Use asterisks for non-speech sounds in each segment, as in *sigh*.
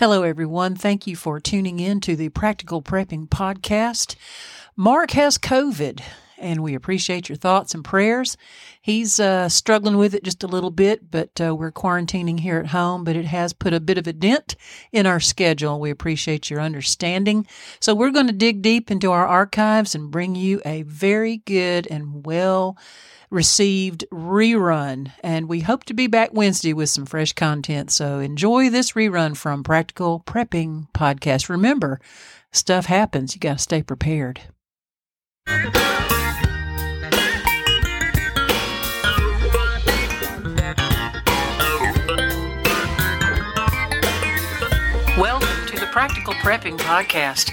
Hello, everyone. Thank you for tuning in to the Practical Prepping Podcast. Mark has COVID, and we appreciate your thoughts and prayers. He's uh, struggling with it just a little bit, but uh, we're quarantining here at home, but it has put a bit of a dent in our schedule. We appreciate your understanding. So, we're going to dig deep into our archives and bring you a very good and well received rerun. And we hope to be back Wednesday with some fresh content. So enjoy this rerun from Practical Prepping Podcast. Remember, stuff happens. You got to stay prepared. Welcome to the Practical Prepping Podcast.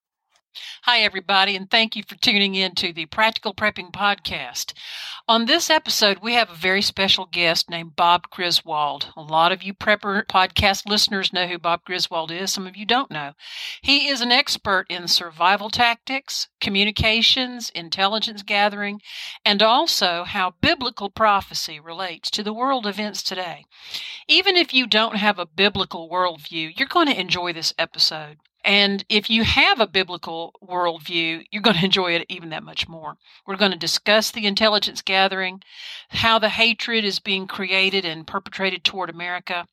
Hi, everybody, and thank you for tuning in to the Practical Prepping Podcast. On this episode, we have a very special guest named Bob Griswold. A lot of you Prepper podcast listeners know who Bob Griswold is, some of you don't know. He is an expert in survival tactics, communications, intelligence gathering, and also how biblical prophecy relates to the world events today. Even if you don't have a biblical worldview, you're going to enjoy this episode. And if you have a biblical worldview, you're going *laughs* to enjoy it even that much more. We're going to discuss the intelligence gathering, how the hatred is being created and perpetrated toward America,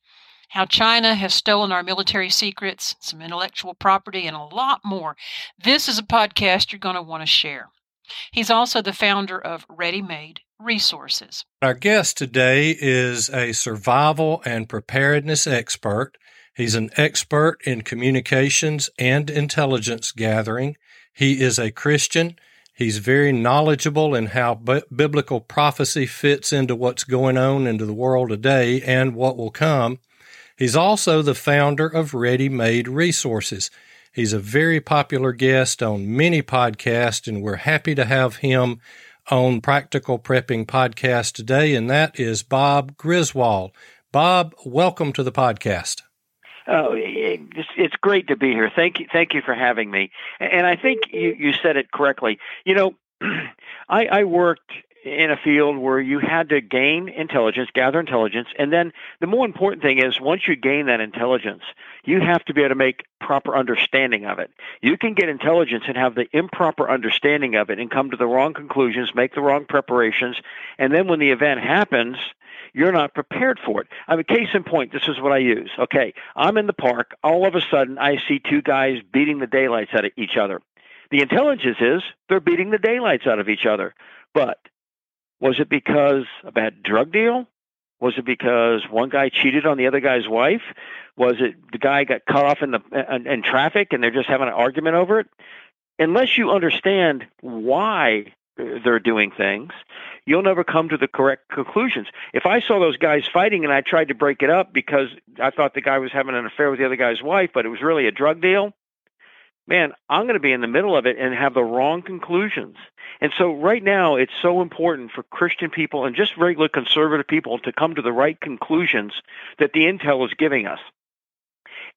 how China has stolen our military secrets, some intellectual property, and a lot more. This is a podcast you're going to want to share. He's also the founder of Ready Made Resources. Our guest today is a survival and preparedness expert He's an expert in communications and intelligence gathering. He is a Christian. He's very knowledgeable in how b- biblical prophecy fits into what's going on into the world today and what will come. He's also the founder of Ready Made Resources. He's a very popular guest on many podcasts, and we're happy to have him on Practical Prepping Podcast today, and that is Bob Griswold. Bob, welcome to the podcast. Oh, it's, it's great to be here. Thank you, thank you for having me. And I think you, you said it correctly. You know, *clears throat* I, I worked in a field where you had to gain intelligence, gather intelligence, and then the more important thing is once you gain that intelligence, you have to be able to make proper understanding of it. You can get intelligence and have the improper understanding of it and come to the wrong conclusions, make the wrong preparations, and then when the event happens, you're not prepared for it. I mean, case in point, this is what I use. Okay, I'm in the park. All of a sudden, I see two guys beating the daylights out of each other. The intelligence is they're beating the daylights out of each other. But was it because a bad drug deal? Was it because one guy cheated on the other guy's wife? Was it the guy got cut off in the in, in traffic and they're just having an argument over it? Unless you understand why they're doing things, you'll never come to the correct conclusions. If I saw those guys fighting and I tried to break it up because I thought the guy was having an affair with the other guy's wife, but it was really a drug deal, man, I'm going to be in the middle of it and have the wrong conclusions. And so right now, it's so important for Christian people and just regular conservative people to come to the right conclusions that the intel is giving us.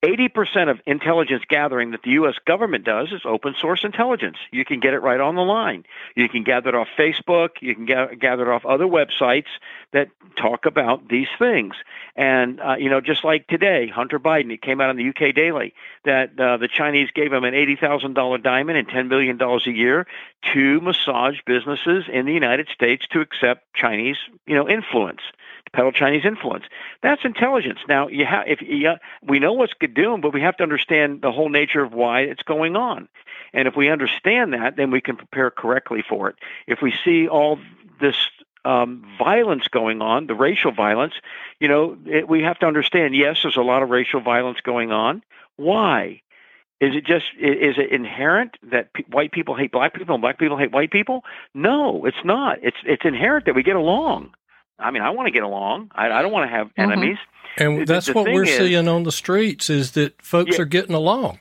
80% of intelligence gathering that the U.S. government does is open source intelligence. You can get it right on the line. You can gather it off Facebook. You can gather it off other websites that talk about these things. And, uh, you know, just like today, Hunter Biden, it came out in the UK Daily that uh, the Chinese gave him an $80,000 diamond and $10 million a year to massage businesses in the United States to accept Chinese, you know, influence to peddle Chinese influence. That's intelligence. Now, you have if you, we know what's doing, but we have to understand the whole nature of why it's going on. And if we understand that, then we can prepare correctly for it. If we see all this um, violence going on, the racial violence, you know, it, we have to understand. Yes, there's a lot of racial violence going on. Why? Is it just is it inherent that p- white people hate black people and black people hate white people? No, it's not. It's it's inherent that we get along. I mean, I want to get along. I, I don't want to have mm-hmm. enemies. And that's the, the what we're is, seeing on the streets is that folks yeah, are getting along.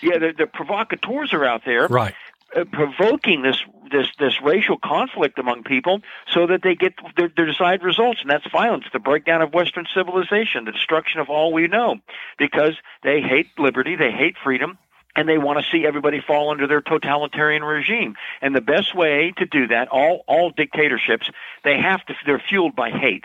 Yeah, the, the provocateurs are out there. Right. Uh, provoking this this this racial conflict among people so that they get their, their desired results, and that's violence, the breakdown of Western civilization, the destruction of all we know, because they hate liberty, they hate freedom, and they want to see everybody fall under their totalitarian regime. And the best way to do that, all all dictatorships, they have to they're fueled by hate.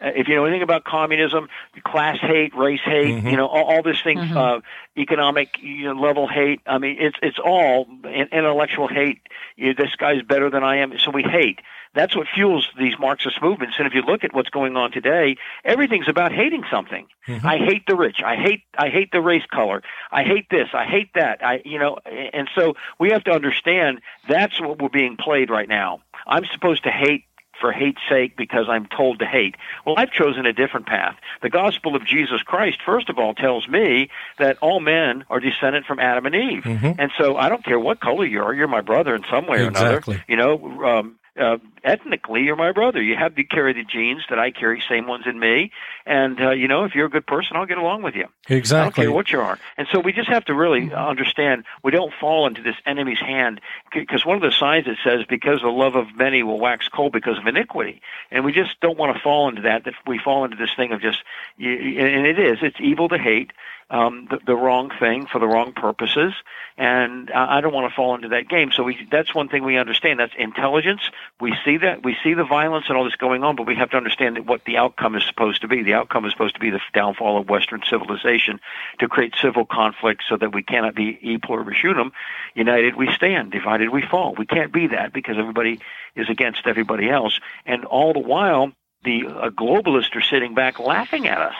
Uh, if you know anything about communism, class hate, race hate, mm-hmm. you know, all, all these things, mm-hmm. uh, economic you know, level hate. I mean, it's it's all intellectual hate. You, this guy's better than I am, so we hate. That's what fuels these Marxist movements. And if you look at what's going on today, everything's about hating something. Mm-hmm. I hate the rich. I hate I hate the race color. I hate this. I hate that. I you know, and so we have to understand that's what we're being played right now. I'm supposed to hate for hate's sake because I'm told to hate. Well, I've chosen a different path. The gospel of Jesus Christ, first of all, tells me that all men are descended from Adam and Eve. Mm-hmm. And so I don't care what color you are, you're my brother in some way exactly. or another. You know, um, uh, ethnically you're my brother. You have to carry the genes that I carry, same ones in me. And uh, you know, if you're a good person, I'll get along with you. Exactly. I don't care what you are. And so we just have to really understand we don't fall into this enemy's hand because one of the signs it says because the love of many will wax cold because of iniquity, and we just don't want to fall into that. That we fall into this thing of just, and it is. It's evil to hate um, the, the wrong thing for the wrong purposes, and I don't want to fall into that game. So we, that's one thing we understand. That's intelligence. We see that we see the violence and all this going on, but we have to understand that what the outcome is supposed to be. The outcome is supposed to be the downfall of Western civilization to create civil conflict, so that we cannot be e pluribus unum. United we stand, divided we fall. We can't be that because everybody is against everybody else, and all the while the uh, globalists are sitting back laughing at us,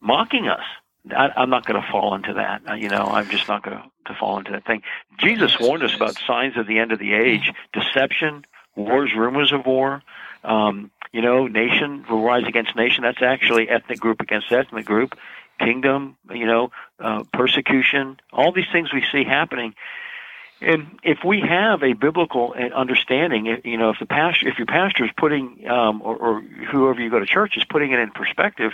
mocking us I, I'm not going to fall into that. Uh, you know, I'm just not going to fall into that thing. Jesus warned us about signs of the end of the age: deception, wars, rumors of war. Um, you know, nation will rise against nation. That's actually ethnic group against ethnic group. Kingdom, you know, uh, persecution. All these things we see happening. And if we have a biblical understanding, you know, if the pastor, if your pastor is putting, um, or, or whoever you go to church is putting it in perspective,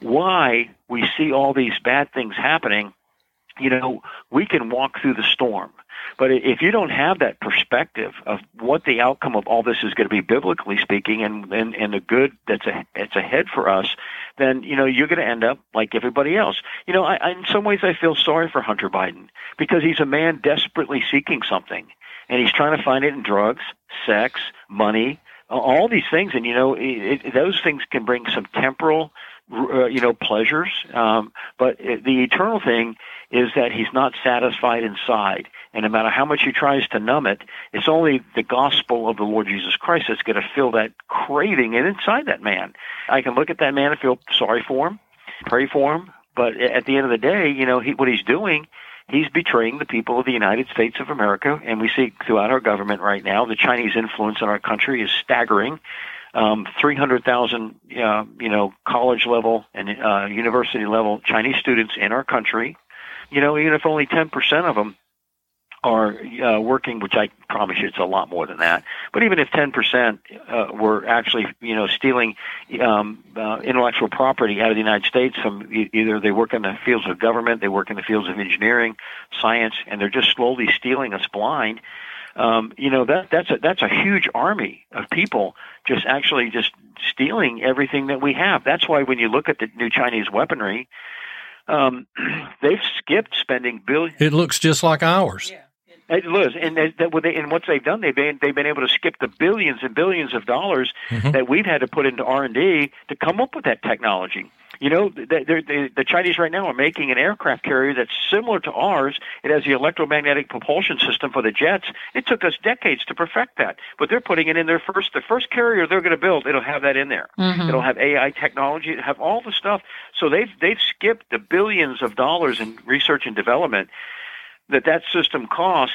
why we see all these bad things happening, you know, we can walk through the storm. But if you don't have that perspective of what the outcome of all this is going to be, biblically speaking, and and, and the good that's a, that's ahead for us, then you know you're going to end up like everybody else. You know, I, I, in some ways I feel sorry for Hunter Biden because he's a man desperately seeking something, and he's trying to find it in drugs, sex, money, all these things. And you know, it, it, those things can bring some temporal uh, you know pleasures um, but the eternal thing is that he's not satisfied inside and no matter how much he tries to numb it it's only the gospel of the lord jesus christ that's going to fill that craving inside that man i can look at that man and feel sorry for him pray for him but at the end of the day you know he, what he's doing he's betraying the people of the United States of America, and we see throughout our government right now the Chinese influence in our country is staggering um, 300,000, uh, you know, college level and uh, university level Chinese students in our country. You know, even if only 10% of them are uh, working, which I promise you it's a lot more than that. But even if 10% uh, were actually, you know, stealing um, uh, intellectual property out of the United States from either they work in the fields of government, they work in the fields of engineering, science, and they're just slowly stealing us blind um, you know that that's a that's a huge army of people just actually just stealing everything that we have. That's why when you look at the new Chinese weaponry, um, *clears throat* they've skipped spending billions. It looks just like ours. Yeah. It looks, and that, they, and what they've done, they've been they've been able to skip the billions and billions of dollars mm-hmm. that we've had to put into R and D to come up with that technology. You know, the, the, the Chinese right now are making an aircraft carrier that's similar to ours. It has the electromagnetic propulsion system for the jets. It took us decades to perfect that, but they're putting it in their first the first carrier they're going to build. It'll have that in there. Mm-hmm. It'll have AI technology. It'll have all the stuff. So they've they've skipped the billions of dollars in research and development that that system cost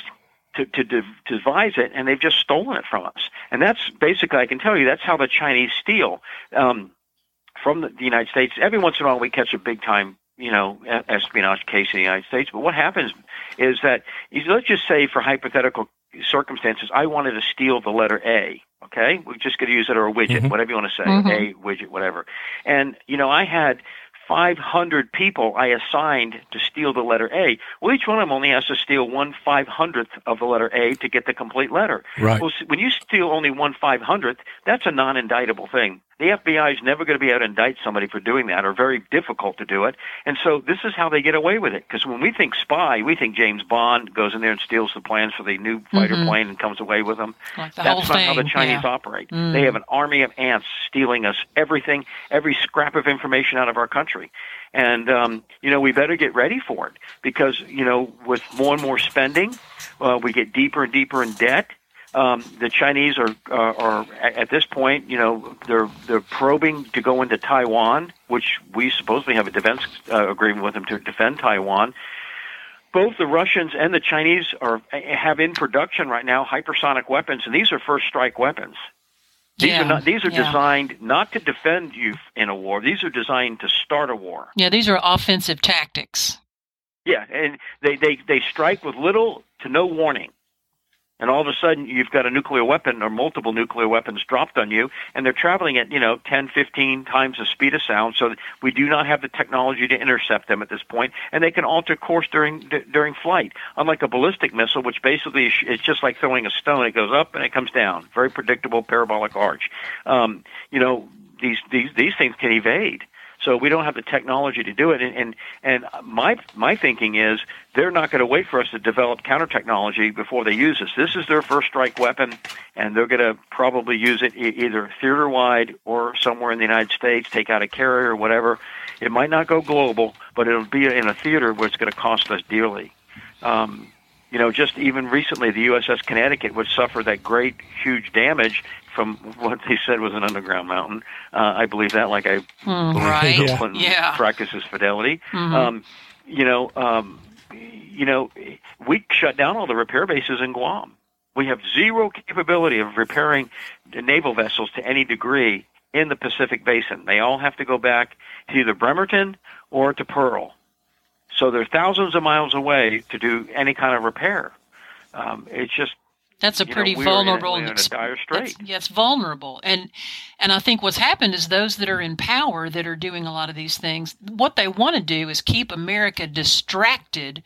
to, to, to devise it, and they've just stolen it from us. And that's basically, I can tell you, that's how the Chinese steal. Um, from the, the United States. Every once in a while, we catch a big time, you know, espionage case in the United States. But what happens is that let's just say, for hypothetical circumstances, I wanted to steal the letter A. Okay, we're just going to use it or a widget, mm-hmm. whatever you want to say, mm-hmm. a widget, whatever. And you know, I had 500 people I assigned to steal the letter A. Well, each one of them only has to steal one five hundredth of the letter A to get the complete letter. Right. Well, when you steal only one five hundredth, that's a non-indictable thing. The FBI is never going to be able to indict somebody for doing that, or very difficult to do it. And so this is how they get away with it. Because when we think spy, we think James Bond goes in there and steals the plans for the new fighter Mhm. plane and comes away with them. Like the That's not how the Chinese yeah. operate. Mm. They have an army of ants stealing us everything, every scrap of information out of our country. And um, you know we better get ready for it because you know with more and more spending, uh, we get deeper and deeper in debt. Um, the Chinese are, uh, are at at this point, you know, they're they're probing to go into Taiwan, which we supposedly have a defense uh, agreement with them to defend Taiwan. Both the Russians and the Chinese are have in production right now hypersonic weapons, and these are first strike weapons. These Yeah, are not. These are yeah. designed not to defend you in a war. These are designed to start a war. Yeah, these are offensive tactics. Yeah, and they they they strike with little to no warning, and all of a sudden you've got a nuclear weapon or multiple nuclear weapons dropped on you, and they're traveling at you know 10, 15 times the speed of sound. So we do not have the technology to intercept them at this point, and they can alter course during d- during flight. Unlike a ballistic missile, which basically is, just like throwing a stone; it goes up and it comes down. Very predictable parabolic arch. Um, you know these these these things can evade. So we don't have the technology to do it. And and, and my my thinking is they're not going to wait for us to develop counter technology before they use this. This is their first strike weapon, and they're going to probably use it either theater wide or somewhere in the United States, take out a carrier or whatever. It might not go global, but it'll be in a theater where it's going to cost us dearly. Um, you know, just even recently, the USS Connecticut, which suffered that great, huge damage from what they said was an underground mountain. Uh, I believe that, like I Mm, believe right. Bill Yeah. Clinton Yeah. practices fidelity. Mhm. Um, you know, um, you know, we shut down all the repair bases in Guam. We have zero capability of repairing the naval vessels to any degree in the Pacific Basin. They all have to go back to either Bremerton or to Pearl. So they're thousands of miles away to do any kind of repair. Um, it's just That's a know, pretty in vulnerable we're in a dire strait. Yes, vulnerable. And and I think what's happened is those that are in power that are doing a lot of these things, what they want to do is keep America distracted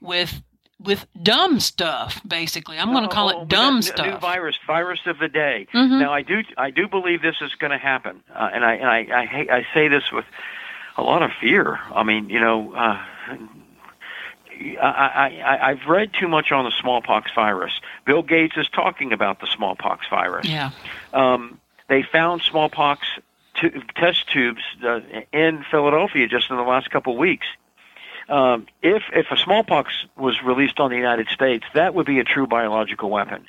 with with dumb stuff. Basically, I'm going to call Oh, it dumb new- stuff. New virus, virus of the day. Mhm. Now, I do, I do believe this is going to happen, uh, and I, and I, I, hate, I say this with a lot of fear. I mean, you know, uh, I, I, I, I've read too much on the smallpox virus. Bill Gates is talking about the smallpox virus. yeah. Um, they found smallpox tu- test tubes uh, in Philadelphia just in the last couple of weeks. Um, if if a smallpox was released on the United States, that would be a true biological weapon.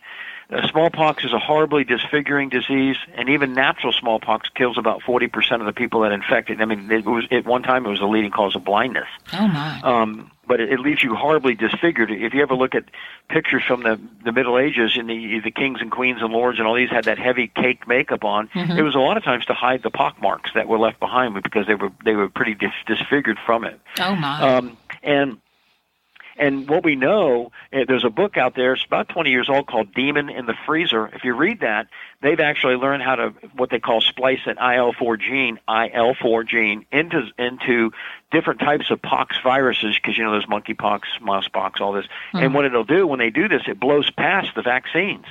Uh, smallpox is a horribly disfiguring disease, and even natural smallpox kills about 40% of the people that infect it. I mean, it was at one time it was the leading cause of blindness. Oh my. Um, but it, it leaves you horribly disfigured. If you ever look at pictures from the the Middle Ages, and the the kings and queens and lords and all these had that heavy cake makeup on, Mhm. it was a lot of times to hide the pock marks that were left behind because they were they were pretty dis- disfigured from it. Oh my. Um, and and what we know, eh, there's a book out there. It's about 20 years old called "Demon in the Freezer." If you read that, they've actually learned how to what they call splice an IL4 gene, IL4 gene, into into different types of pox viruses because you know there's monkeypox, mousebox, all this. And what it'll do when they do this, it blows past the vaccines.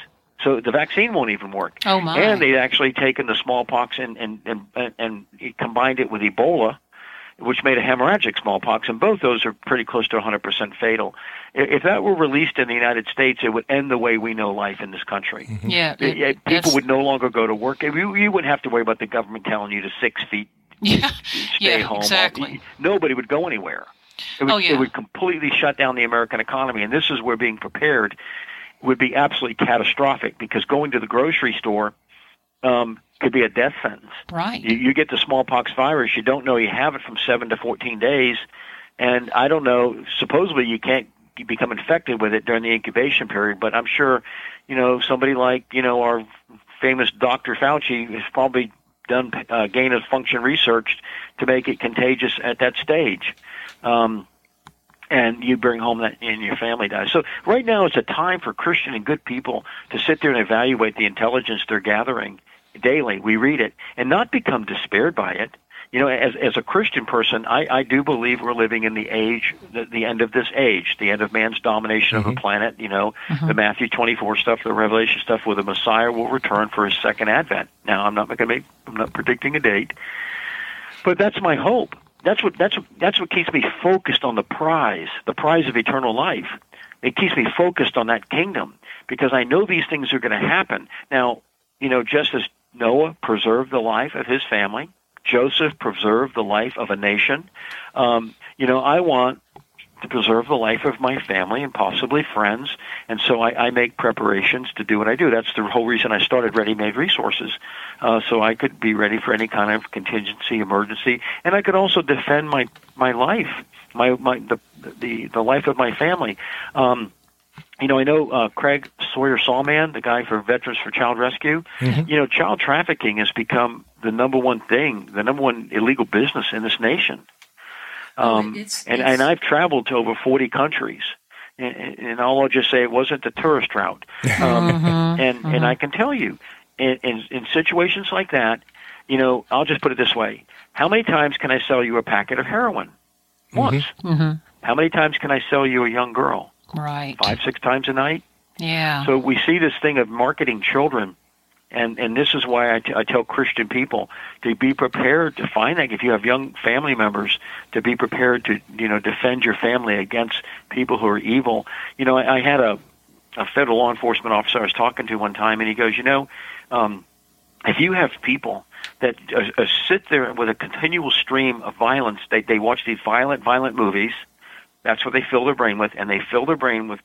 So the vaccine won't even work. oh my. And they'd actually taken the smallpox and and and, and, and combined it with Ebola, which made a hemorrhagic smallpox, and both those are pretty close to 100% fatal. If that were released in the United States, it would end the way we know life in this country. yeah. It- it- it- people that's- would no longer go to work. You, you wouldn't have to worry about the government telling you to six feet, *laughs* Yeah. stay Yeah. home. Exactly. Nobody would go anywhere. It would, Oh, yeah. it would completely shut down the American economy, and this is where being prepared would be absolutely catastrophic because going to the grocery store um, could be a death sentence. Right. You, you get the smallpox virus, you don't know you have it from seven to 14 days, and I don't know, supposedly you can't become infected with it during the incubation period, but I'm sure, you know, somebody like, you know, our famous Dr. Fauci has probably done uh, gain of function research to make it contagious at that stage. Um, and you bring home that and your family dies. So right now it's a time for Christian and good people to sit there and evaluate the intelligence they're gathering daily. We read it and not become despaired by it. you know, as as a Christian person, I, I do believe we're living in the age, the, the end of this age, the end of man's domination Mm-hmm. of the planet. You know, the Matthew twenty four stuff, the Revelation stuff, where the Messiah will return for his second advent. Now, I'm not going to make, I'm not predicting a date, but that's my hope. That's what that's what, that's what keeps me focused on the prize, the prize of eternal life. It keeps me focused on that kingdom because I know these things are going to happen. Now, you know, just as Noah preserved the life of his family, Joseph preserved the life of a nation. Um, you know, I want to preserve the life of my family and possibly friends, and so I, I make preparations to do what I do. That's the whole reason I started Ready Made Resources, uh, so I could be ready for any kind of contingency, emergency, and I could also defend my my life, my my the the the life of my family. Um, you know, I know uh, Craig Sawyer Sawman, the guy for Veterans for Child Rescue. You know, child trafficking has become the number one thing, the number one illegal business in this nation. Um, it's- and it's- and I've traveled to over forty countries, and, and and all I'll just say it wasn't the tourist route. *laughs* Um, and and I can tell you, in, in in situations like that, you know, I'll just put it this way: How many times can I sell you a packet of heroin? Once. Mhm. How many times can I sell you a young girl? Right. Five, six times a night. Yeah. So we see this thing of marketing children, and and this is why I, t- I tell Christian people to be prepared to find that if you have young family members, to be prepared to you know defend your family against people who are evil. You know, I, I had a a federal law enforcement officer I was talking to one time, and he goes, you know, um, if you have people that uh, uh, sit there with a continual stream of violence, they they watch these violent, violent movies. That's what they fill their brain with, and they fill their brain with,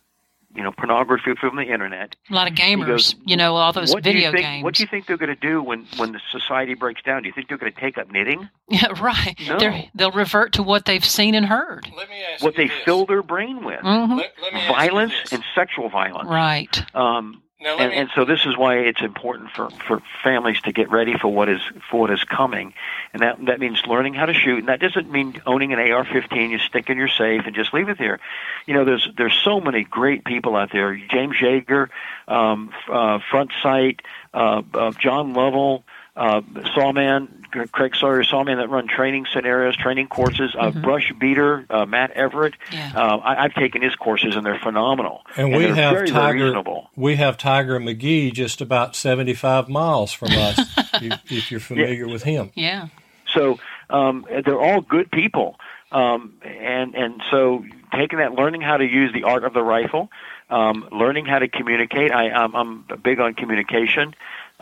you know, pornography from the internet. a lot of gamers, goes, you know, all those what video you think, games. What do you think they're going to do when when the society breaks down? Do you think they're going to take up knitting? *laughs* yeah, right. No. They're, they'll revert to what they've seen and heard. Let me ask What you they this. fill their brain with? hmm Let, let me ask you Violence this. and sexual violence. Right. Um, Now, and, me, and so this is why it's important for, for families to get ready for what is for what is coming, and that that means learning how to shoot. And that doesn't mean owning an AR-15. You stick in your safe and just leave it there. You know, there's there's so many great people out there. James Yeager, um, uh, Front Sight, uh, uh, John Lovell. Uh, Sawman, Craig Sawyer Sawman that run training scenarios, training courses. Uh, Brush Beater, uh, Matt Everett. Yeah. Uh, I, I've taken his courses and they're phenomenal. and we have very, very Tiger. reasonable. We have Tiger McGee just about seventy-five miles from *laughs* us. if, if you're familiar with him. Yeah. So um, they're all good people, um, and and so taking that, learning how to use the art of the rifle, um, learning how to communicate. I, I'm, I'm big on communication.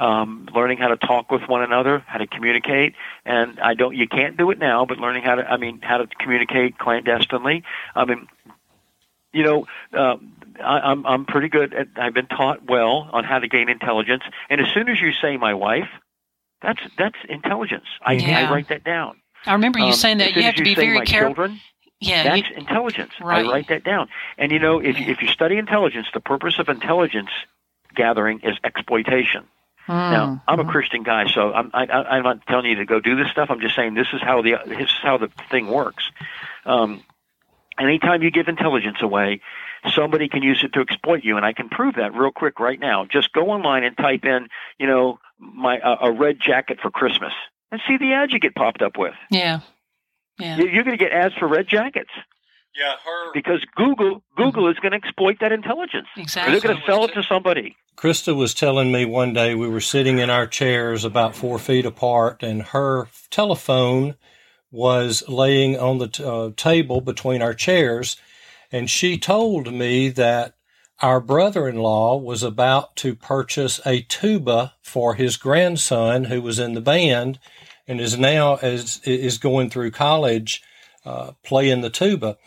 Um, learning how to talk with one another, how to communicate, and I don't. You can't do it now, but learning how to. I mean, how to communicate clandestinely. I mean, you know, uh, I, I'm I'm pretty good. At, I've been taught well on how to gain intelligence, and as soon as you say my wife, that's that's intelligence. I, Yeah. I write that down. I remember you Um, saying that you have to be say very careful. Children, Yeah. You, that's intelligence. Right. I write that down. And you know, if if you study intelligence, the purpose of intelligence gathering is exploitation. Now, Mm, I'm a mhm. Christian guy, so I'm I, I- I'm not telling you to go do this stuff. I'm just saying this is how the this is how the thing works. Um, anytime you give intelligence away, somebody can use it to exploit you, and I can prove that real quick right now. Just go online and type in, you know, my uh, a red jacket for Christmas, and see the ads you get popped up with. Yeah. Yeah. You- You're going to get ads for red jackets Yeah, her. because Google Google is going to exploit that intelligence. Exactly. they're going to sell it to somebody. Krista was telling me one day we were sitting in our chairs about four feet apart, and her telephone was laying on the t- uh, table between our chairs, and she told me that our brother-in-law was about to purchase a tuba for his grandson who was in the band and is now is is going through college uh, playing the tuba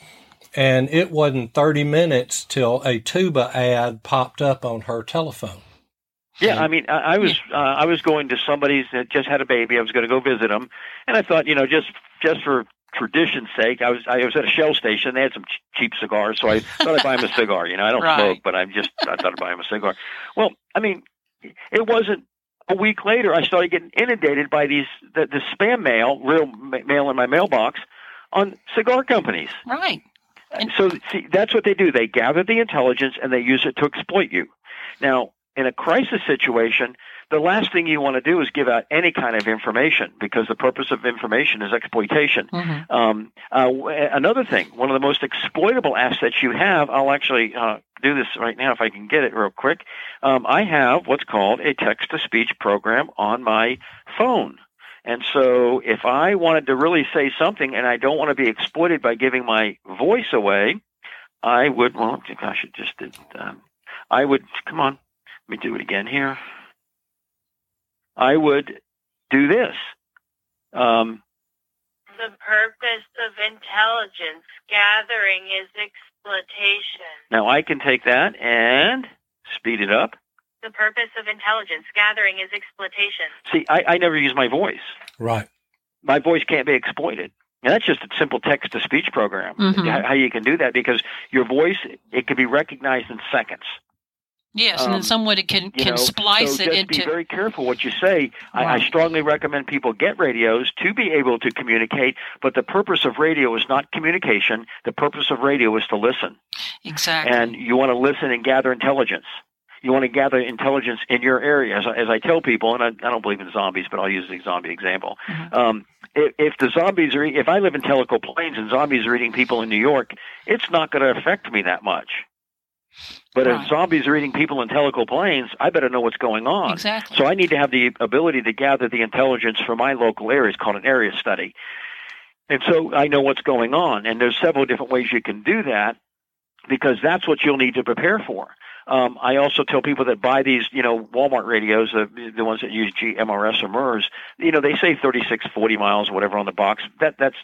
and it wasn't 30 minutes till a tuba ad popped up on her telephone. Yeah, I mean, I, I was uh, I was going to somebody's that just had a baby. I was going to go visit them, and I thought, you know, just just for tradition's sake, I was I was at a Shell station. They had some ch- cheap cigars, so I thought I'd buy him a cigar. You know, I don't Right. smoke, but I'm just I thought I'd buy him a cigar. Well, I mean, it wasn't a week later. I started getting inundated by these the, the spam mail, real ma- mail in my mailbox, on cigar companies. Right. And so see, that's what they do. They gather the intelligence and they use it to exploit you. Now, in a crisis situation, the last thing you want to do is give out any kind of information because the purpose of information is exploitation. Mm-hmm. Um, uh, another thing, one of the most exploitable assets you have, I'll actually uh, do this right now if I can get it real quick. Um, I have what's called a text to speech program on my phone. And so if I wanted to really say something and I don't want to be exploited by giving my voice away, I would, well, gosh, it just did. Um, I would, come on, let me do it again here. I would do this. Um, the purpose of intelligence gathering is exploitation. Now I can take that and speed it up. The purpose of intelligence gathering is exploitation. See, I, I never use my voice. Right. My voice can't be exploited. And that's just a simple text to speech program. Mm-hmm. How you can do that because your voice it can be recognized in seconds. Yes, um, and in some way it can can know, splice so it into. Be very careful what you say. Wow. I, I, strongly recommend people get radios to be able to communicate. But the purpose of radio is not communication. The purpose of radio is to listen. Exactly. And you want to listen and gather intelligence. You want to gather intelligence in your area. As, as I tell people, and I, I, don't believe in zombies, but I'll use the zombie example. Mm-hmm. Um, if, if the zombies are, if I live in Tellico Plains and zombies are eating people in New York, it's not going to affect me that much. But right. if zombies are eating people in Tellico Plains, I better know what's going on. Exactly. So I need to have the ability to gather the intelligence for my local area. It's called an area study. And so I know what's going on. And there's several different ways you can do that because that's what you'll need to prepare for. Um, I also tell people that buy these, you know, Walmart radios, the the ones that use GMRS or MURS, you know, they say 36, 40 miles, whatever on the box. That that's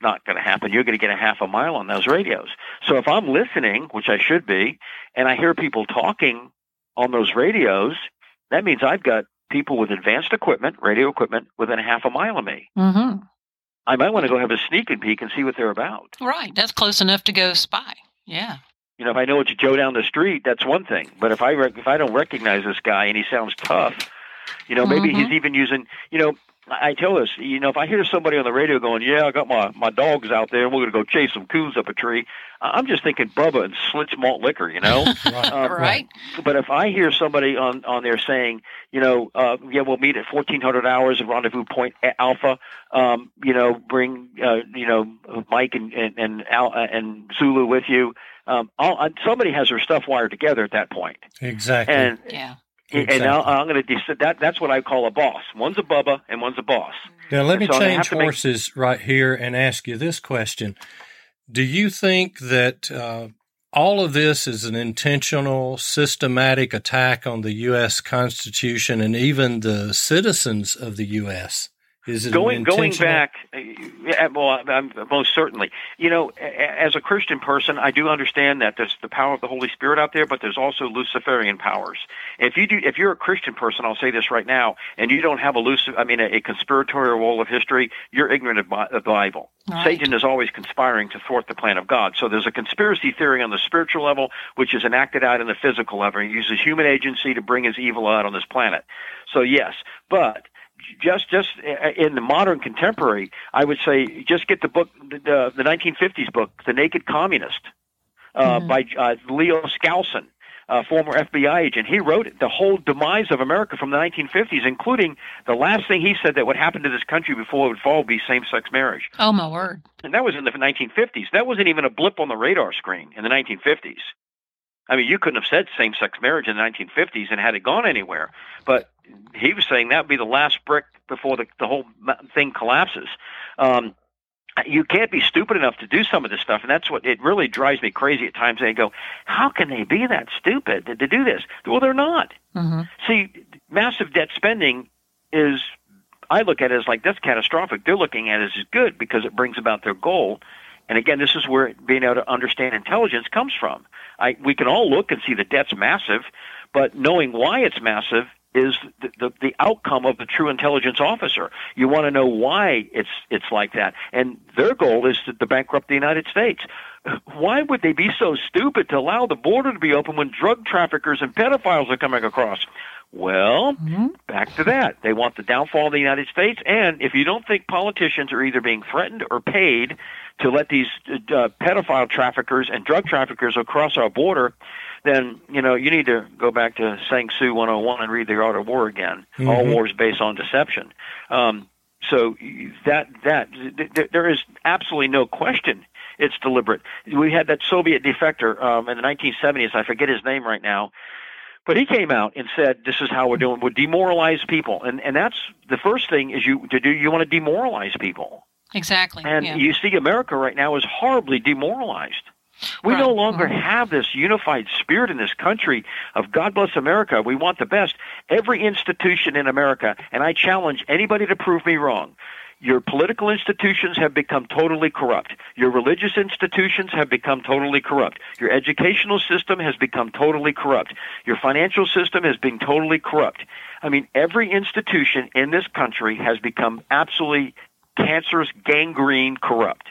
not going to happen. You're going to get a half a mile on those radios. So if I'm listening, which I should be, and I hear people talking on those radios, that means I've got people with advanced equipment, radio equipment, within a half a mile of me. Mm-hmm. I might want to go have a sneak and peek and see what they're about. Right. That's close enough to go spy. Yeah. You know, if I know it's Joe down the street, that's one thing. But if I rec- if I don't recognize this guy and he sounds tough, you know, maybe mm-hmm. he's even using, you know, I tell this, you know, if I hear somebody on the radio going, "Yeah, I got my my dogs out there, and we're going to go chase some coons up a tree," I'm just thinking Bubba and Schlitz malt liquor, you know, *laughs* right. Um, right. But if I hear somebody on on there saying, you know, uh, yeah, we'll meet at 1400 hours at Rendezvous Point Alpha, um, you know, bring uh, you know Mike and and and, Al, uh, and Zulu with you. Um, I'll, uh, somebody has their stuff wired together at that point. Exactly. And yeah Exactly. And now I'm going to that. That's what I call a boss. One's a bubba and one's a boss. Now let me so change horses make, right here and ask you this question: Do you think that uh, all of this is an intentional, systematic attack on the U.S. Constitution and even the citizens of the U.S.? Is it going going back? Uh, well, most certainly. You know, as a Christian person, I do understand that there's the power of the Holy Spirit out there, but there's also Luciferian powers. If you do, if you're a Christian person, I'll say this right now, and you don't have a Lucif- I mean, a, a conspiratorial role of history, you're ignorant of the Bible. Right. Satan is always conspiring to thwart the plan of God. So there's a conspiracy theory on the spiritual level, which is enacted out in the physical level. He uses human agency to bring his evil out on this planet. So yes, but just just uh, in the modern contemporary, I would say just get the book, the, the 1950s book, The Naked Communist, uh, mm-hmm. by uh, Leo Skousen, uh, former FBI agent. He wrote the whole demise of America from the 1950s, including the last thing he said that would happen to this country before it would fall would be same-sex marriage. Oh my word! And that was in the 1950s. That wasn't even a blip on the radar screen in the 1950s. I mean, you couldn't have said same-sex marriage in the 1950s and had it gone anywhere. But he was saying that would be the last brick before the, the whole thing collapses. Um, you can't be stupid enough to do some of this stuff, and that's what it really drives me crazy at times. They go, "How can they be that stupid to, to do this?" Well, they're not. Mm-hmm. See, massive debt spending is, I look at it as like that's catastrophic. They're looking at it as good because it brings about their goal. And again, this is where being able to understand intelligence comes from. I, we can all look and see the debt's massive, but knowing why it's massive is the, the, the outcome of the true intelligence officer. You want to know why it's it's like that, and their goal is to, to bankrupt the United States. Why would they be so stupid to allow the border to be open when drug traffickers and pedophiles are coming across? Well, mm-hmm. back to that. They want the downfall of the United States, and if you don't think politicians are either being threatened or paid to let these uh, pedophile traffickers and drug traffickers across our border, then you know you need to go back to Sang Soo 101 and read the Art of War again. Mm-hmm. All war is based on deception. Um, so that that th- there is absolutely no question it's deliberate. We had that Soviet defector um, in the 1970s. I forget his name right now, but he came out and said, "This is how we're doing. We demoralize people, and and that's the first thing is you to do. You want to demoralize people. Exactly. And yeah. you see, America right now is horribly demoralized. We Right. no longer Mhm. have this unified spirit in this country of God bless America. We want the best. Every institution in America, and I challenge anybody to prove me wrong. Your political institutions have become totally corrupt. Your religious institutions have become totally corrupt. Your educational system has become totally corrupt. Your financial system has been totally corrupt. I mean, every institution in this country has become absolutely cancerous, gangrene corrupt.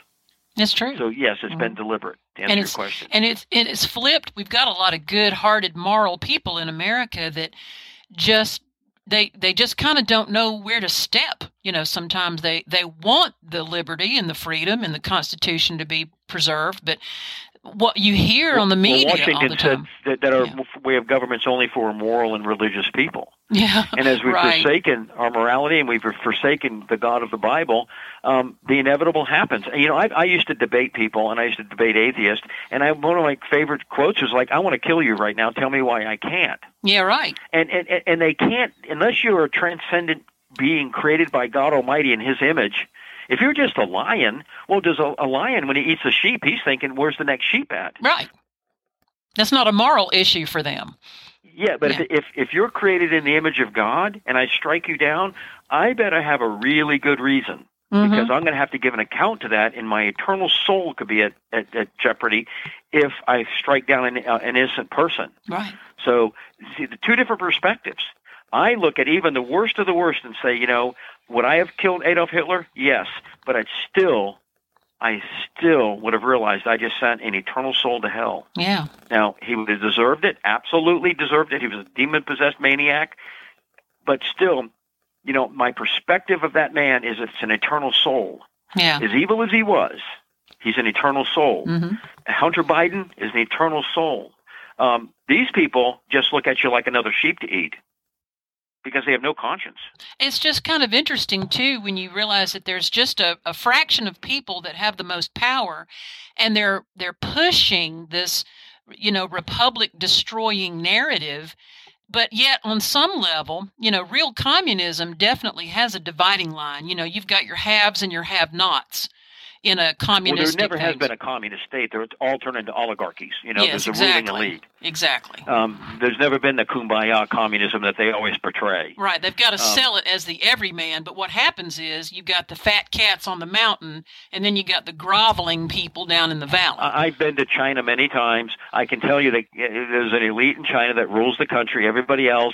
It's true. So, yes, it's been deliberate, and your it's question. and it's and it's flipped. We've got a lot of good-hearted, moral people in America that just they they just kind of don't know where to step. You know, sometimes they they want the liberty and the freedom and the Constitution to be preserved, but what you hear on the Well, media Washington all the said that, that our Yeah. way of government's only for moral and religious people. yeah, *laughs* And as we've right, forsaken our morality and we've forsaken the God of the Bible, um, the inevitable happens. And, you know, I, I used to debate people, and I used to debate atheists, and I, one of my favorite quotes was like, "I want to kill you right now. Tell me why I can't." yeah, right, And and and they can't unless you're a transcendent being created by God Almighty in His image. If you're just a lion, well, does a, a lion when he eats a sheep, he's thinking, "Where's the next sheep at?" right. That's not a moral issue for them. Yeah, but Yeah. If, if if you're created in the image of God and I strike you down, I better have a really good reason Mhm. because I'm going to have to give an account to that, and my eternal soul could be at, at, at jeopardy if I strike down an, uh, an innocent person. Right. So, see, the two different perspectives. I look at even the worst of the worst and say, you know, would I have killed Adolf Hitler? Yes, but I'd still, I still would have realized I just sent an eternal soul to hell. Yeah. Now, he would have deserved it, absolutely deserved it. He was a demon possessed maniac. But still, you know, my perspective of that man is it's an eternal soul. Yeah. As evil as he was, he's an eternal soul. hmm Hunter Biden is an eternal soul. Um, these people just look at you like another sheep to eat because they have no conscience. It's just kind of interesting too when you realize that there's just a, a fraction of people that have the most power, and they're they're pushing this, you know, republic destroying narrative. But yet, on some level, you know, real communism definitely has a dividing line. You know, you've got your haves and your have-nots in a Well, there communist. never has been a communist state. They're all turned into oligarchies. You know, yes, there's a exactly. ruling elite. Exactly. Um, there's never been the kumbaya communism that they always portray. Right, they've got to Um, sell it as the everyman, but what happens is you've got the fat cats on the mountain, and then you got the groveling people down in the valley. I- I've been to China many times. I can tell you that there's an elite in China that rules the country. Everybody else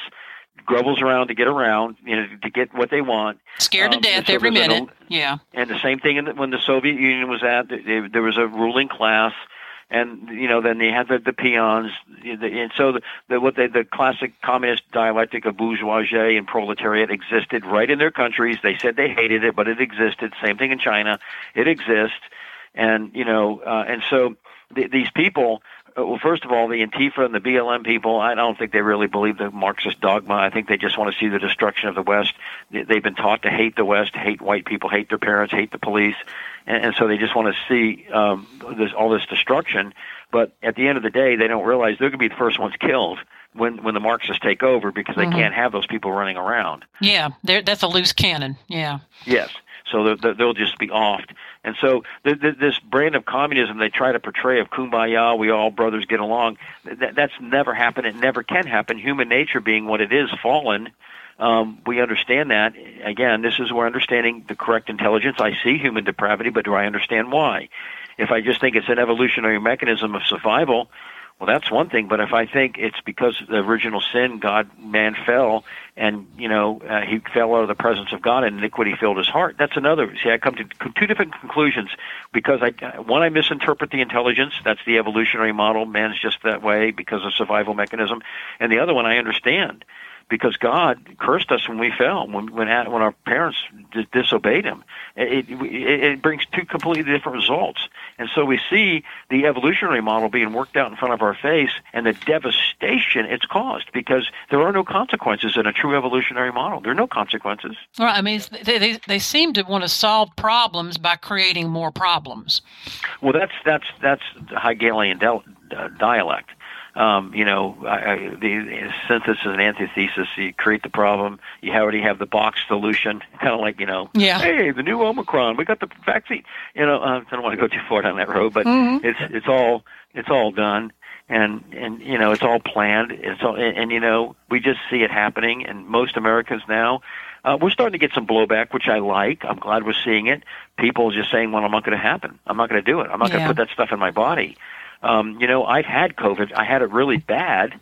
grovels around to get around, you know, to get what they want. Scared um, to death so every there's an minute. yeah, And the same thing in the, when the Soviet Union was at, th- there there was a ruling class, and you know, then they had the, the peons, and so the, the what they, the classic communist dialectic of bourgeoisie and proletariat existed right in their countries. They said they hated it, but it existed. Same thing in China, it exists, and you know, uh, and so th- these people. Uh, Well, first of all, the Antifa and the BLM people, I don't think they really believe the Marxist dogma. I think they just want to see the destruction of the West. They- They've been taught to hate the West, hate white people, hate their parents, hate the police, and, and so they just want to see um, this, all this destruction. But at the end of the day, they don't realize they're going to be the first ones killed when when the Marxists take over because they Mhm. can't have those people running around. yeah, that's a loose cannon. Yeah, Yes. So they'll just be offed. And so th- th- this brand of communism they try to portray of kumbaya, we all brothers get along, th- that's never happened. It never can happen. Human nature being what it is, fallen, um, we understand that. Again, this is where understanding the correct intelligence. I see human depravity, but do I understand why? If I just think it's an evolutionary mechanism of survival, well, that's one thing. But if I think it's because of the original sin, God, man fell, and you know uh, he fell out of the presence of God, and iniquity filled his heart. That's another. See, I come to two different conclusions because I one I misinterpret the intelligence. That's the evolutionary model. Man's just that way because of survival mechanism, and the other one I understand because God cursed us when we fell, when when when our parents disobeyed Him. It, it, it brings two completely different results, and so we see the evolutionary model being worked out in front of our face, and the devastation it's caused because there are no consequences in a true evolutionary model. There are no consequences. Right. I mean, they they, they seem to want to solve problems by creating more problems. Well, that's that's that's Hegelian uh, dialect um, you know, I, I, the synthesis and antithesis. You create the problem. You already have the box solution. *laughs* Kind of like you know, yeah. hey, the new Omicron. We got the vaccine. You know, I don't want to go too far down that road, but mm-hmm. it's it's all it's all done, and and you know, it's all planned. It's all and, and you know, we just see it happening, and most Americans now. Uh, we're starting to get some blowback, which I like. I'm glad we're seeing it. People just saying, "Well, I'm not going to happen. I'm not going to do it. I'm not yeah. going to put that stuff in my body." Um, you know, I've had COVID. I had it really bad.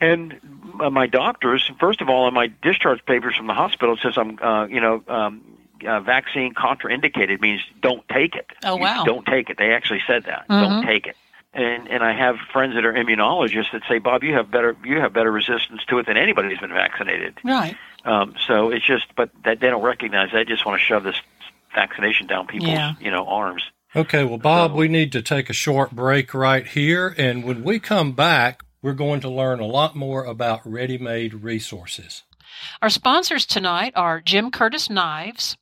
And my doctors, first of all, on my discharge papers from the hospital, says I'm, uh, you know, um, uh, vaccine contraindicated means don't take it. Oh wow! You don't take it. They actually said that. Mm-hmm. Don't take it. And and I have friends that are immunologists that say, Bob, you have better you have better resistance to it than anybody who's been vaccinated. Right. Um, so it's just, but that they don't recognize. They just want to shove this vaccination down people's Yeah. you know arms. Okay, well, Bob, So- we need to take a short break right here. And when we come back, we're going to learn a lot more about ready made resources. Our sponsors tonight are Jim Curtis Knives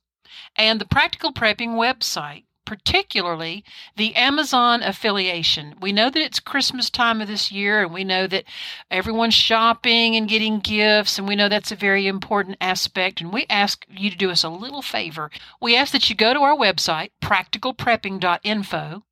and the Practical Prepping website, particularly the Amazon affiliation. We know that it's Christmas time of this year, and we know that everyone's shopping and getting gifts, and we know that's a very important aspect. And we ask you to do us a little favor. We ask that you go to our website, practicalprepping.info.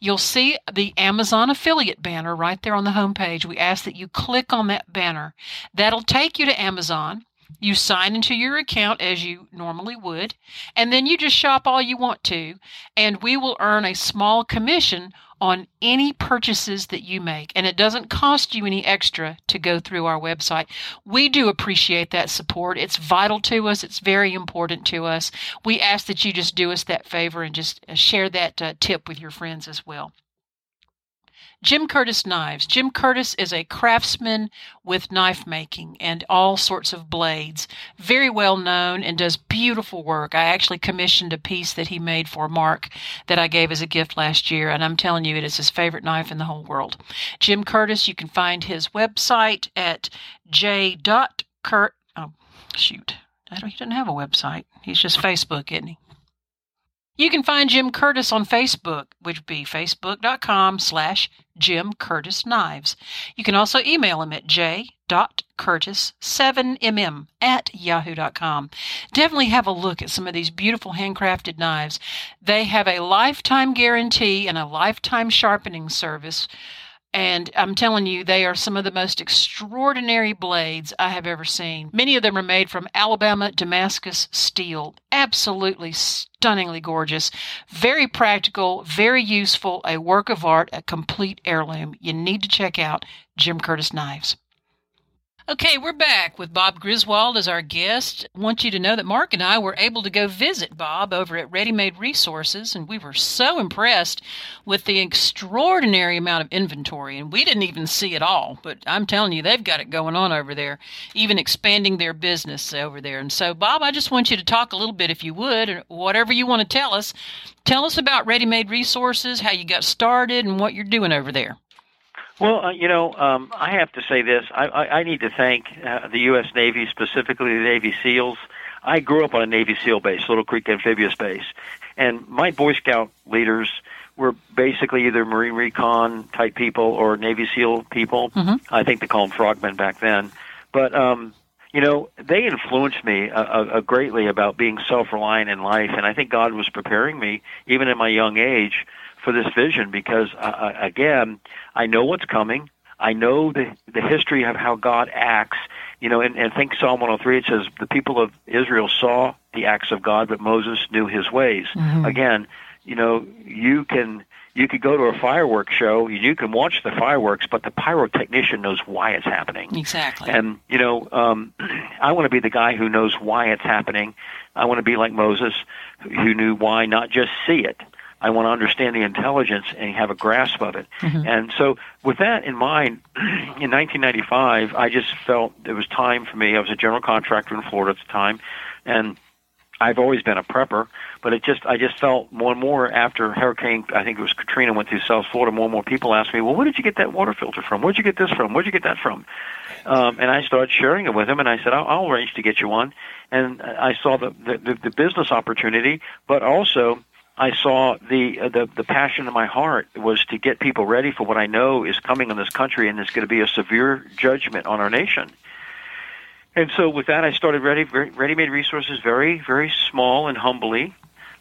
You'll see the Amazon affiliate banner right there on the homepage. We ask that you click on that banner. That'll take you to Amazon. You sign into your account as you normally would, and then you just shop all you want to, and we will earn a small commission on any purchases that you make. And it doesn't cost you any extra to go through our website. We do appreciate that support. It's vital to us, it's very important to us. We ask that you just do us that favor and just uh, share that uh, tip with your friends as well. Jim Curtis Knives. Jim Curtis is a craftsman with knife making and all sorts of blades. Very well known and does beautiful work. I actually commissioned a piece that he made for Mark that I gave as a gift last year, and I'm telling you, it is his favorite knife in the whole world. Jim Curtis, you can find his website at j.curt. Oh, shoot. I don't, he doesn't have a website. He's just Facebook, isn't he? You can find Jim Curtis on Facebook, which would be facebook.com slash Jim Curtis Knives. You can also email him at j.curtis7mm at yahoo.com. Definitely have a look at some of these beautiful handcrafted knives. They have a lifetime guarantee and a lifetime sharpening service. And I'm telling you, they are some of the most extraordinary blades I have ever seen. Many of them are made from Alabama Damascus steel. Absolutely stunningly gorgeous. Very practical, very useful, a work of art, a complete heirloom. You need to check out Jim Curtis Knives. Okay, we're back with Bob Griswold as our guest. I want you to know that Mark and I were able to go visit Bob over at Ready Made Resources, and we were so impressed with the extraordinary amount of inventory. And we didn't even see it all, but I'm telling you, they've got it going on over there, even expanding their business over there. And so, Bob, I just want you to talk a little bit, if you would, or whatever you want to tell us. Tell us about Ready Made Resources, how you got started, and what you're doing over there. Well, uh, you know, um, I have to say this. I, I, I need to thank uh, the U.S. Navy, specifically the Navy SEALs. I grew up on a Navy SEAL base, Little Creek Amphibious Base, and my Boy Scout leaders were basically either Marine Recon type people or Navy SEAL people. Mhm. I think they called them frogmen back then. But um, you know, they influenced me uh, uh, greatly about being self-reliant in life, and I think God was preparing me, even at my young age, for this vision because, uh, uh, again, I know what's coming. I know the the history of how God acts. You know, and, and think Psalm 103. It says the people of Israel saw the acts of God, but Moses knew His ways. Mhm. Again, you know, you can you could go to a fireworks show. You can watch the fireworks, but the pyrotechnician knows why it's happening. Exactly. And you know, um, *clears throat* I want to be the guy who knows why it's happening. I want to be like Moses, who knew why, not just see it, I want to understand the intelligence and have a grasp of it. Mhm. And so, with that in mind, *clears throat* in 1995, I just felt it was time for me. I was a general contractor in Florida at the time, and I've always been a prepper, but it just I just felt more and more after Hurricane I think it was Katrina went through South Florida. More and more people asked me, "Well, where did you get that water filter from? Where'd you get this from? Where'd you get that from?" Um, and I started sharing it with them, and I said, "I'll, I'll arrange to get you one." And I saw the the, the, the business opportunity, but also I saw the, uh, the the passion in my heart was to get people ready for what I know is coming in this country, and it's going to be a severe judgment on our nation. And so, with that, I started ready ready-made resources, very very small and humbly,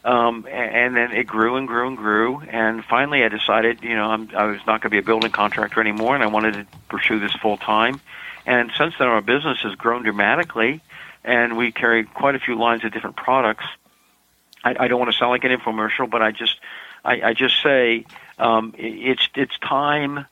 um, and then it grew and grew and grew. And finally, I decided, you know, I'm, I was not going to be a building contractor anymore, and I wanted to pursue this full time. And since then, our business has grown dramatically, and we carry quite a few lines of different products. I, I don't want to sound like an infomercial, but I just I, I just say um, it's it's time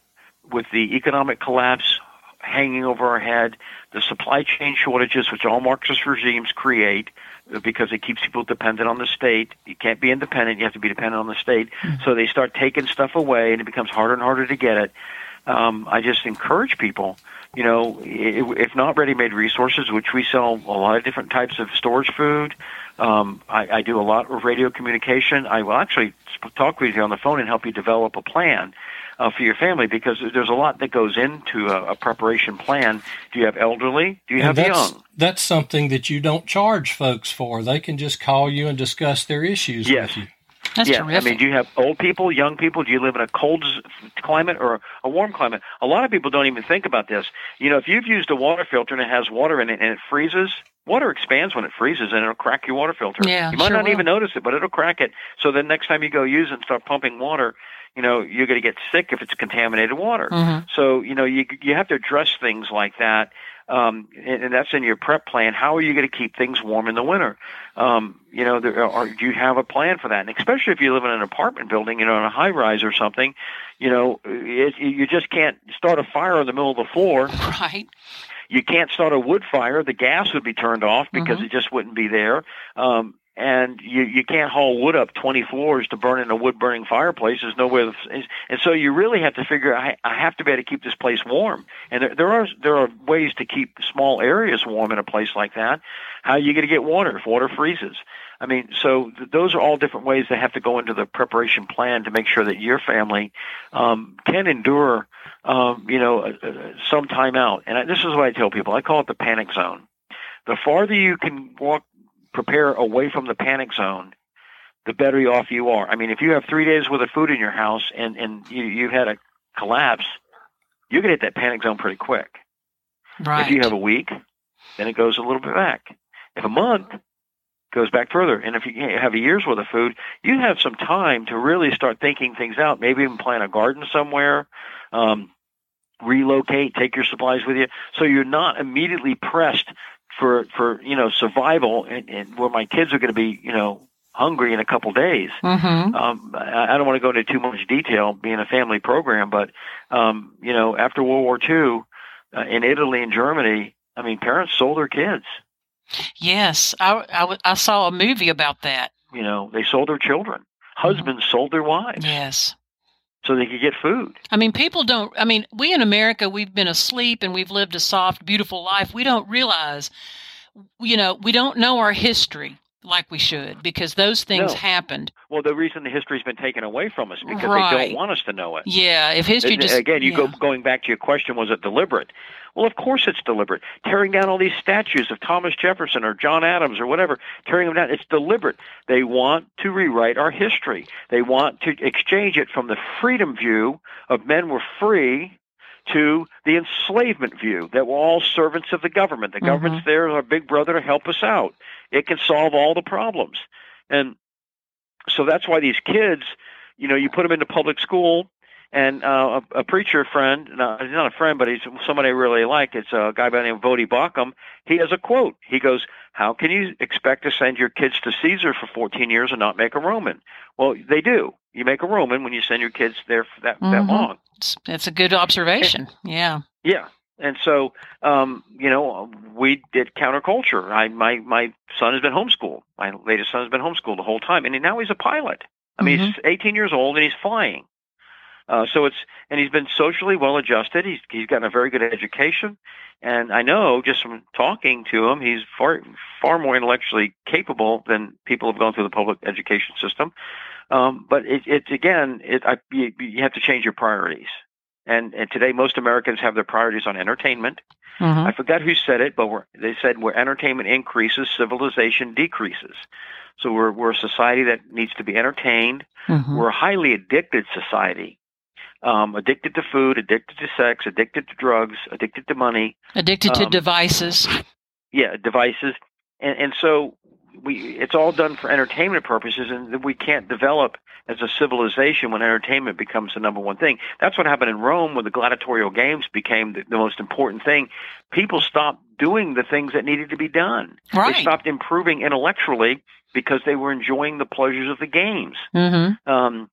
with the economic collapse hanging over our head, the supply chain shortages which all Marxist regimes create uh, because it keeps people dependent on the state. You can't be independent; you have to be dependent on the state. So they start taking stuff away, and it becomes harder and harder to get it. Um, I just encourage people, you know, i- if not ready-made resources, which we sell a lot of different types of storage food. Um, I, I do a lot of radio communication. I will actually talk with you on the phone and help you develop a plan uh, for your family because there's a lot that goes into a, a preparation plan. Do you have elderly? Do you have that's, young? that's something that you don't charge folks for. They can just call you and discuss their issues Yes. with you. That's yeah, terrific. I mean, do you have old people, young people? Do you live in a cold climate or a warm climate? A lot of people don't even think about this. You know, if you've used a water filter and it has water in it and it freezes, water expands when it freezes and it'll crack your water filter. Yeah, you might sure not will. even notice it, but it'll crack it. So then next time you go use it and start pumping water, you know, you're going to get sick if it's contaminated water. Mhm. So you know, you you have to address things like that. Um, and, and that's in your prep plan. How are you going to keep things warm in the winter? Um, you know, there are, do you have a plan for that? And especially if you live in an apartment building, you know, in a high rise or something, you know, it, you just can't start a fire in the middle of the floor. *laughs* Right. You can't start a wood fire; the gas would be turned off because it just wouldn't be there. Um, and you you can't haul wood up 20 floors to burn in a wood burning fireplace. There's nowhere, to, and so you really have to figure. I, I have to be able to keep this place warm, and there, there are there are ways to keep small areas warm in a place like that. How are you going to get water if water freezes? I mean, so th- those are all different ways that have to go into the preparation plan to make sure that your family um, can endure, um, you know, uh, uh, some time out. And I, this is what I tell people. I call it the panic zone. The farther you can walk, prepare away from the panic zone, the better off you are. I mean, if you have three days worth of food in your house and and you you had a collapse, you can hit that panic zone pretty quick. Right. If you have a week, then it goes a little bit back. If a month goes back further, and if you have a year's worth of food, you have some time to really start thinking things out. Maybe even plant a garden somewhere, um, relocate, take your supplies with you, so you're not immediately pressed for for you know survival, and, and where my kids are going to be you know hungry in a couple days. Mm-hmm. Um, I, I don't want to go into too much detail, being a family program, but um, you know, after World War II, uh, in Italy and Germany, I mean, parents sold their kids. Yes, I I saw a movie about that. You know, they sold their children. Husbands sold their wives Yes. So they could get food. I mean, people don't. I mean, we in America, we've been asleep and we've lived a soft, beautiful life. We don't realize, you know, we don't know our history like we should because those things No. happened. Well, the reason the history's been taken away from us because they don't want us to know it. Yeah, if history And just again, you yeah. go going back to your question: Was it deliberate? Well, of course it's deliberate. Tearing down all these statues of Thomas Jefferson or John Adams or whatever, tearing them down, it's deliberate. They want to rewrite our history. They want to exchange it from the freedom view of men were free to the enslavement view that we're all servants of the government. The government's mm-hmm. there as our big brother to help us out. It can solve all the problems. And so that's why these kids, you know, you put them into public school, and uh, a, a preacher friend, no, he's not a friend, but he's somebody I really like. It's a guy by the name of Voddie Baucham. He has a quote. He goes, "How can you expect to send your kids to Caesar for 14 years and not make a Roman?" Well, they do. You make a Roman when you send your kids there for that that Mhm. long. It's- That's a good observation. Yeah. Yeah. And so, um, you know, we did counterculture. I, my, my son has been homeschooled. My latest son has been homeschooled the whole time, and now he's a pilot. I mean, Mhm. he's 18 years old and he's flying. Uh, so it's and he's been socially well adjusted. He's he's gotten a very good education, and I know just from talking to him, he's far far more intellectually capable than people have gone through the public education system. Um, but it, it's again, it, I, you, you have to change your priorities. And, and today, most Americans have their priorities on entertainment. Mhm. I forgot who said it, but we're, they said where entertainment increases, civilization decreases. So we're we're a society that needs to be entertained. Mhm. We're a highly addicted society, um, addicted to food, addicted to sex, addicted to drugs, addicted to money. Addicted to um, devices. Yeah, devices, and and so we it's all done for entertainment purposes, and we can't develop as a civilization when entertainment becomes the number one thing. That's what happened in Rome when the gladiatorial games became the, the most important thing. People stopped doing the things that needed to be done. Right. They stopped improving intellectually because they were enjoying the pleasures of the games. Mm-hmm. Um,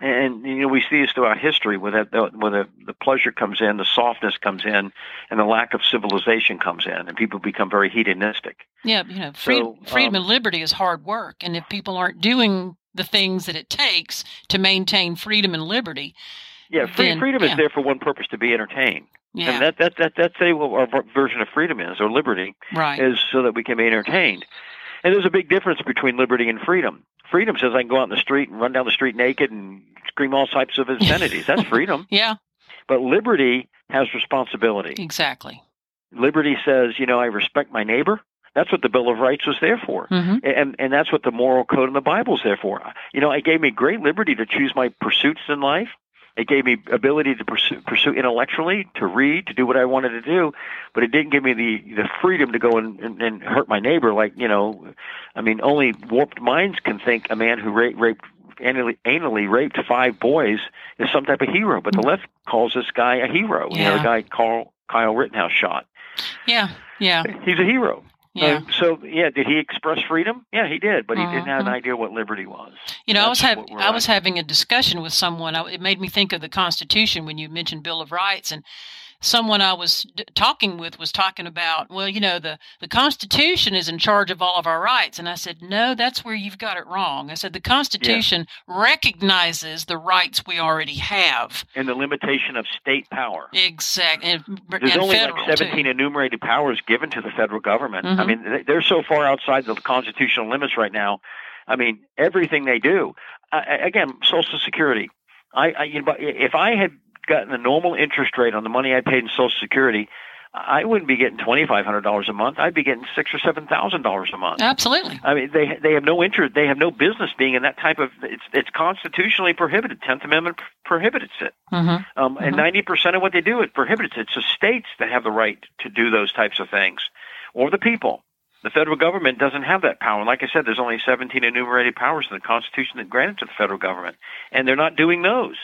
and you know we see this throughout history, where that where the, the pleasure comes in, the softness comes in, and the lack of civilization comes in, and people become very hedonistic. Yeah, you know, free, So, freedom um, and liberty is hard work, and if people aren't doing the things that it takes to maintain freedom and liberty, Yeah, free, Then, freedom yeah. is there for one purpose: to be entertained. yeah, And that that that that's a what our version of freedom is, or liberty right, is, so that we can be entertained. And there's a big difference between liberty and freedom. Freedom says I can go out in the street and run down the street naked and scream all types of obscenities. That's *laughs* freedom. yeah, But liberty has responsibility. exactly. Liberty says, you know, I respect my neighbor. That's what the Bill of Rights was there for. hmm And and that's what the moral code in the Bible is there for. You know, it gave me great liberty to choose my pursuits in life. It gave me ability to pursue, pursue intellectually, to read, to do what I wanted to do, but it didn't give me the the freedom to go and, and, and hurt my neighbor. Like you know, I mean, only warped minds can think a man who ra- raped anally, anally raped five boys is some type of hero. But the mm. left calls this guy a hero. You know, Yeah. the guy Carl Kyle Rittenhouse shot. Yeah, yeah, He's a hero. Yeah. Uh, so yeah, did he express freedom? Yeah, he did, but he didn't have an Mhm. idea what liberty was. You know, I was having I was having a discussion with someone. I, it made me think of the Constitution when you mentioned Bill of Rights, and someone I was d- talking with was talking about, well, you know, the the Constitution is in charge of all of our rights, and I said, no, that's where you've got it wrong. I said the Constitution recognizes the rights we already have. and the limitation of state power. Exactly, and, There's and only like 17 too. enumerated powers given to the federal government. I Mhm. mean, they- they're so far outside the constitutional limits right now. I mean, everything they do. Uh, again, Social Security. I, I you know, if I had gotten a normal interest rate on the money I paid in Social Security, I wouldn't be getting twenty five hundred dollars a month. I'd be getting six or seven thousand dollars a month. Absolutely. I mean, they they have no interest. They have no business being in that type of. It's it's constitutionally prohibited. Tenth Amendment prohibits it. hmm Um, And Mhm. ninety percent of what they do it prohibits. it. It's the states that have the right to do those types of things, or the people. The federal government doesn't have that power. And like I said, there's only 17 enumerated powers in the Constitution that granted to the federal government, and they're not doing those.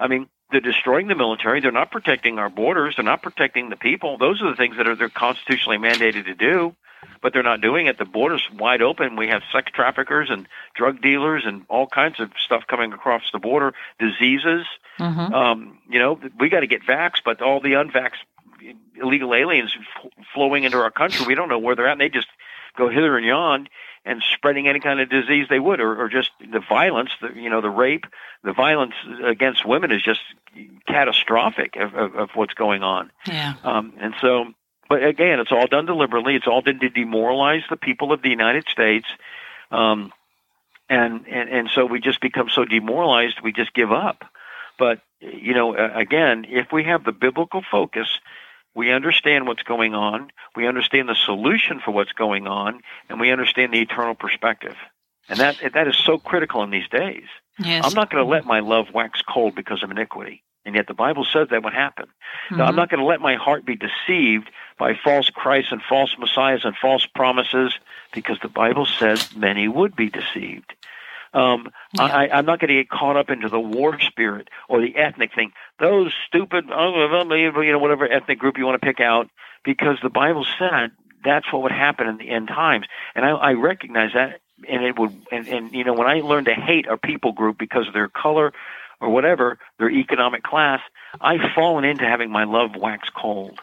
I mean, they're destroying the military. They're not protecting our borders. They're not protecting the people. Those are the things that are they're constitutionally mandated to do, but they're not doing it. The border's wide open. We have sex traffickers and drug dealers and all kinds of stuff coming across the border. Diseases. hmm Um, you know, we got to get vaxxed, but all the unvaxxed illegal aliens f- flowing into our country, we don't know where they're at. And they just go hither and yon and spreading any kind of disease they would, or, or just the violence, the, you know, the rape, the violence against women is just catastrophic of, of, of what's going on. Yeah. Um, and so, but again, it's all done deliberately. It's all done to demoralize the people of the United States. Um, and, and, and so we just become so demoralized, we just give up. But, you know, again, if we have the biblical focus, we understand what's going on, we understand the solution for what's going on, and we understand the eternal perspective. And that, that is so critical in these days. Yes. I'm not going to let my love wax cold because of iniquity. And yet the Bible says that would happen. Now, I'm Mhm. not going to let my heart be deceived by false Christs and false messiahs and false promises because the Bible says many would be deceived. Um, Yeah. I, I'm not going to get caught up into the war spirit or the ethnic thing. Those stupid, you know, whatever ethnic group you want to pick out, because the Bible said that's what would happen in the end times. And I, I recognize that. And it would, and, and you know, when I learned to hate a people group because of their color or whatever, their economic class, I've fallen into having my love wax cold.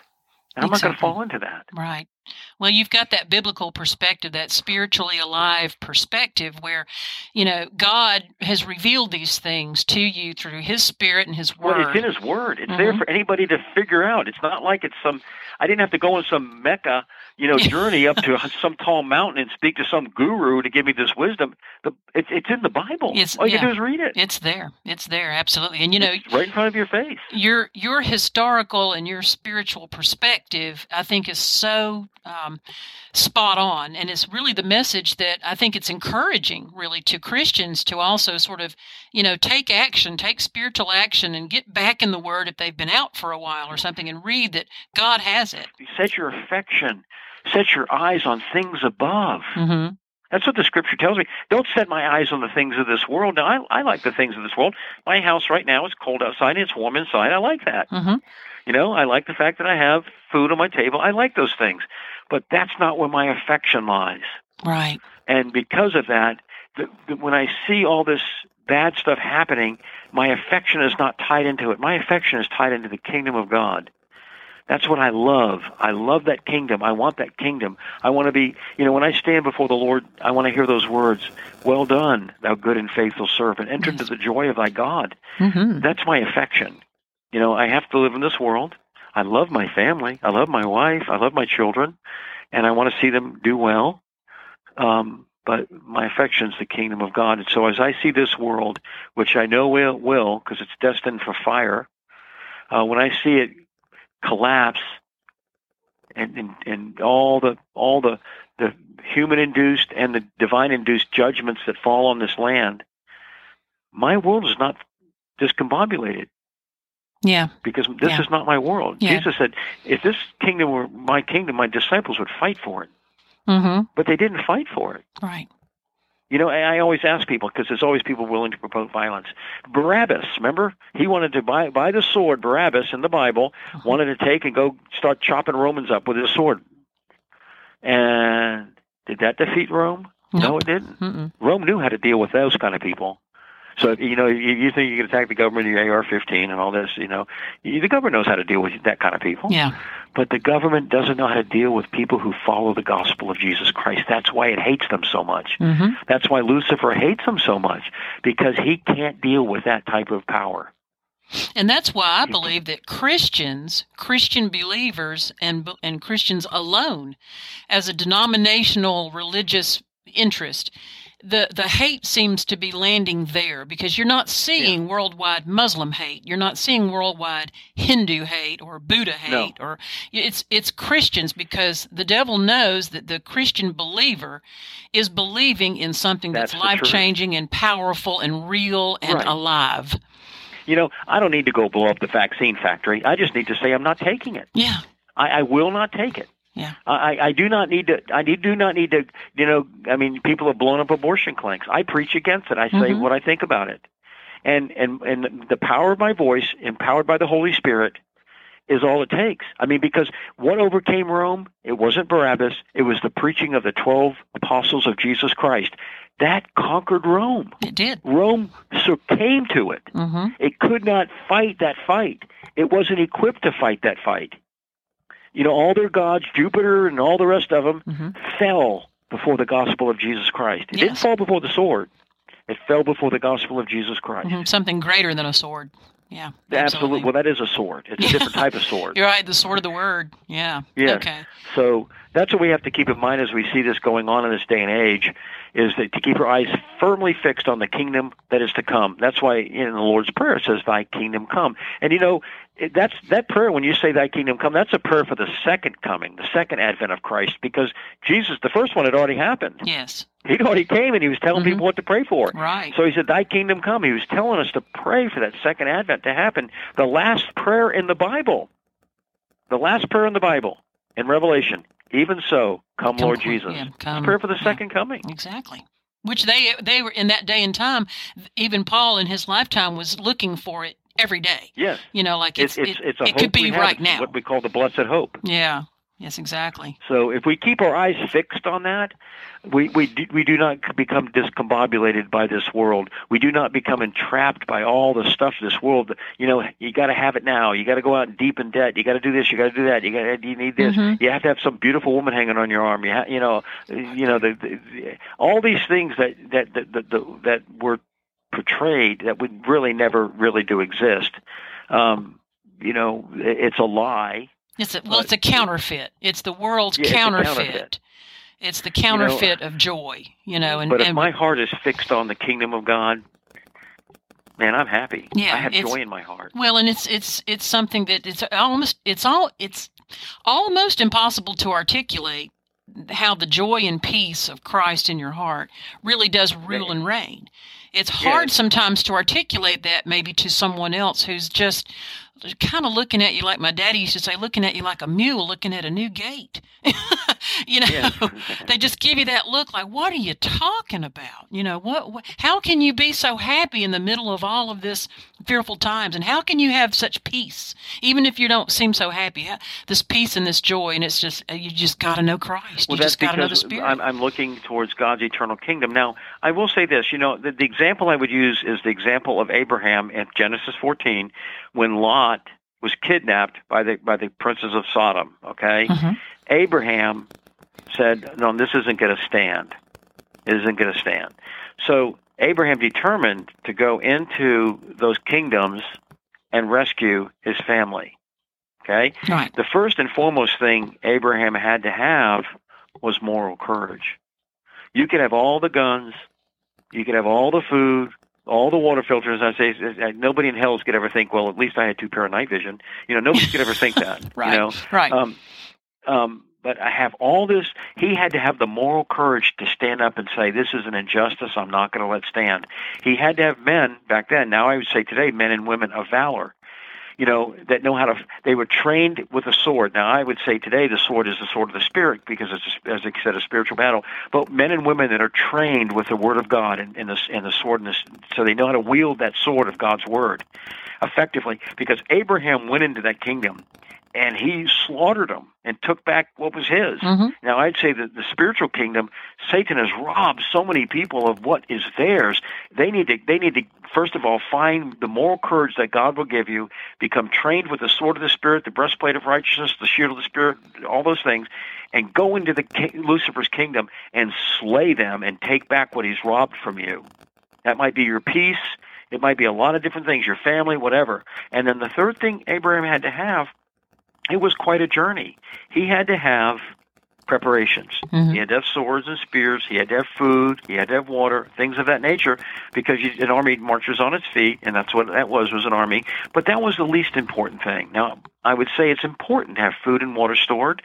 And I'm not going to fall into that. Right. Well, you've got that biblical perspective, that spiritually alive perspective where, you know, God has revealed these things to you through his spirit and his word. Well, it's in his word. It's there Mhm. for anybody to figure out. It's not like it's some I didn't have to go on some mecca, you know, journey up to *laughs* some tall mountain and speak to some guru to give me this wisdom. The it's it's in the Bible. It's- All you yeah. do is read it. It's there. It's there, absolutely. And you know, It's right in front of your face. your your historical and your spiritual perspective, I think, is so um, spot on, and it's really the message that I think it's encouraging, really, to Christians to also sort of, you know, take action, take spiritual action, and get back in the Word if they've been out for a while or something, and read that God has it. Set your affection, set your eyes on things above. hmm That's what the scripture tells me. Don't set my eyes on the things of this world. Now, I, I like the things of this world. My house right now is cold outside and it's warm inside. I like that. hmm You know, I like the fact that I have food on my table. I like those things. But that's not where my affection lies. Right. And because of that, the, the, when I see all this bad stuff happening, my affection is not tied into it. My affection is tied into the kingdom of God. That's what I love. I love that kingdom. I want that kingdom. I want to be, you know, when I stand before the Lord, I want to hear those words, Well done, thou good and faithful servant. Enter into the joy of thy God. hmm That's my affection. You know, I have to live in this world. I love my family. I love my wife. I love my children. And I want to see them do well. Um, but my affection is the kingdom of God. And so as I see this world, which I know will, will because it's destined for fire, uh, when I see it collapse and, and, and all the, all the, the human induced and the divine induced judgments that fall on this land, my world is not discombobulated Yeah. because this Yeah. is not my world. Yeah. Jesus said, if this kingdom were my kingdom, my disciples would fight for it. Mm-hmm. But they didn't fight for it. Right. You know, I always ask people because there's always people willing to promote violence. Barabbas, remember, he wanted to buy buy the sword. Barabbas in the Bible Uh-huh. wanted to take and go start chopping Romans up with his sword. And did that defeat Rome? No, it didn't. Mm-mm. Rome knew how to deal with those kind of people. So you know, you, you think you can attack the government, the AR-15, and all this. You know, you, the government knows how to deal with that kind of people. Yeah. But the government doesn't know how to deal with people who follow the gospel of Jesus Christ. That's why it hates them so much. hmm That's why Lucifer hates them so much because he can't deal with that type of power. And that's why I believe that Christians, Christian believers, and and Christians alone, as a denominational religious interest, the the hate seems to be landing there because you're not seeing worldwide Muslim hate, you're not seeing worldwide Hindu hate or Buddha No. hate, or it's it's Christians because the devil knows that the Christian believer is believing in something that's, That's life changing and powerful and real and Right. alive. You know, I don't need to go blow up the vaccine factory. I just need to say I'm not taking it. Yeah. I, I will not take it. Yeah. I, I do not need to. I do not need to. You know, I mean, people have blown up abortion clinics. I preach against it. I say Mhm. what I think about it, and and and the power of my voice, empowered by the Holy Spirit, is all it takes. I mean, because what overcame Rome? It wasn't Barabbas. It was the preaching of the twelve apostles of Jesus Christ. That conquered Rome. It did. Rome succumbed to it. Mm-hmm. It could not fight that fight. It wasn't equipped to fight that fight. You know, all their gods, Jupiter and all the rest of them, Mm-hmm. fell before the gospel of Jesus Christ. It didn't fall before the sword. It fell before the gospel of Jesus Christ. hmm Something greater than a sword. Yeah. Absolutely. Well, that is a sword. It's a different type of *laughs* sword. You're right. The sword of the word. Yeah. Yes. Okay. So that's what we have to keep in mind as we see this going on in this day and age, is that to keep our eyes firmly fixed on the kingdom that is to come. That's why in the Lord's Prayer it says, "Thy kingdom come." And you know, that's that prayer. When you say "Thy kingdom come," that's a prayer for the second coming, the second advent of Christ, because Jesus, the first one, had already happened. Yes. He'd already came and he was telling Mhm. people what to pray for. Right. So he said, Thy kingdom come. He was telling us to pray for that second advent to happen. The last prayer in the Bible. The last prayer in the Bible in Revelation. Even so, come, Come Lord Jesus. yeah, come, prayer for the yeah. second coming. Exactly. Which they they were in that day and time. Even Paul in his lifetime was looking for it every day. Yes. You know, like it's It's, it's, it, it's a it could be right now. What we call the blessed hope. Yeah. Yes, exactly. So if we keep our eyes fixed on that, we we do, we do not become discombobulated by this world. We do not become entrapped by all the stuff this world. You know, you got to have it now. You got to go out deep in debt. You got to do this. You got to do that. You got you need this. Mhm. You have to have some beautiful woman hanging on your arm. You ha- you know, you know the, the, the all these things that that that that, that, that were portrayed that would really never really do exist. Um, you know, it- it's a lie. It's a, well, it's a counterfeit. It's the world's Yeah, it's counterfeit. counterfeit. It's the counterfeit of joy, you know. And, but if and my heart is fixed on the kingdom of God, man, I'm happy. Yeah, I have joy in my heart. well, and it's it's it's something that it's almost it's all it's almost impossible to articulate how the joy and peace of Christ in your heart really does rule and reign. It's hard Yes. sometimes to articulate that maybe to someone else who's just kind of looking at you like my daddy used to say, looking at you like a mule looking at a new gate. *laughs* you know, Yes. *laughs* they just give you that look like, what are you talking about? You know, what, what, how can you be so happy in the middle of all of this fearful times? And how can you have such peace, even if you don't seem so happy? This peace and this joy, and it's just, you just got to know Christ. Well, you just got to know the Spirit. I'm, I'm looking towards God's eternal kingdom. Now, I will say this. You know, the, the example I would use is the example of Abraham in Genesis 14, when Lot was kidnapped by the by the princes of Sodom. Okay, Mhm. Abraham said, "No, this isn't going to stand. It isn't going to stand." So Abraham determined to go into those kingdoms and rescue his family. Okay, Right. the first and foremost thing Abraham had to have was moral courage. You could have all the guns, you could have all the food, all the water filters. I say uh, nobody in hell could ever think, well, at least I had two pair of night vision. You know, nobody could ever think *laughs* that. Right. You know, Right. um, um, but I have all this. He had to have the moral courage to stand up and say, "This is an injustice. I'm not going to let stand." He had to have men back then. Now I would say today, men and women of valor. You know that know how to. They were trained with a sword. Now I would say today the sword is the sword of the spirit because it's as I said a spiritual battle. But men and women that are trained with the word of God and, and the and the sword, and the, so they know how to wield that sword of God's word effectively. Because Abraham went into that kingdom and he slaughtered them and took back what was his. Mhm. Now, I'd say that the spiritual kingdom, Satan has robbed so many people of what is theirs. They need to, they need to, first of all, find the moral courage that God will give you, become trained with the sword of the Spirit, the breastplate of righteousness, the shield of the Spirit, all those things, and go into the ki- Lucifer's kingdom and slay them and take back what he's robbed from you. That might be your peace. It might be a lot of different things, your family, whatever. And then the third thing Abraham had to have it was quite a journey. He had to have preparations. Mhm. He had to have swords and spears. He had to have food. He had to have water, things of that nature, because you, an army marches on its feet, and that's what that was was an army. But that was the least important thing. Now, I would say it's important to have food and water stored,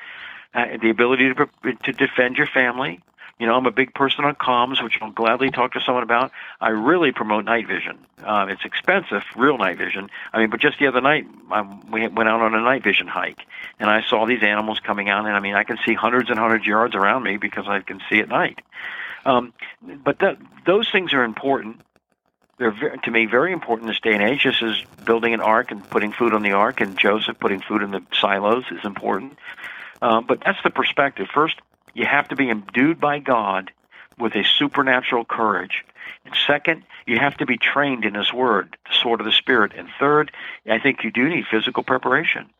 uh, the ability to to defend your family. You know, I'm a big person on comms, which I'll gladly talk to someone about. I really promote night vision. Um, it's expensive, real night vision. I mean, but just the other night, I, we went out on a night vision hike, and I saw these animals coming out, and I mean, I can see hundreds and hundreds of yards around me because I can see at night. Um, but that, those things are important. They're very, to me very important in this day and age. This is building an ark and putting food on the ark, and Joseph putting food in the silos is important. Um, but that's the perspective. First, you have to be endued by God with a supernatural courage. And second, you have to be trained in His Word, the sword of the Spirit. And third, I think you do need physical preparation.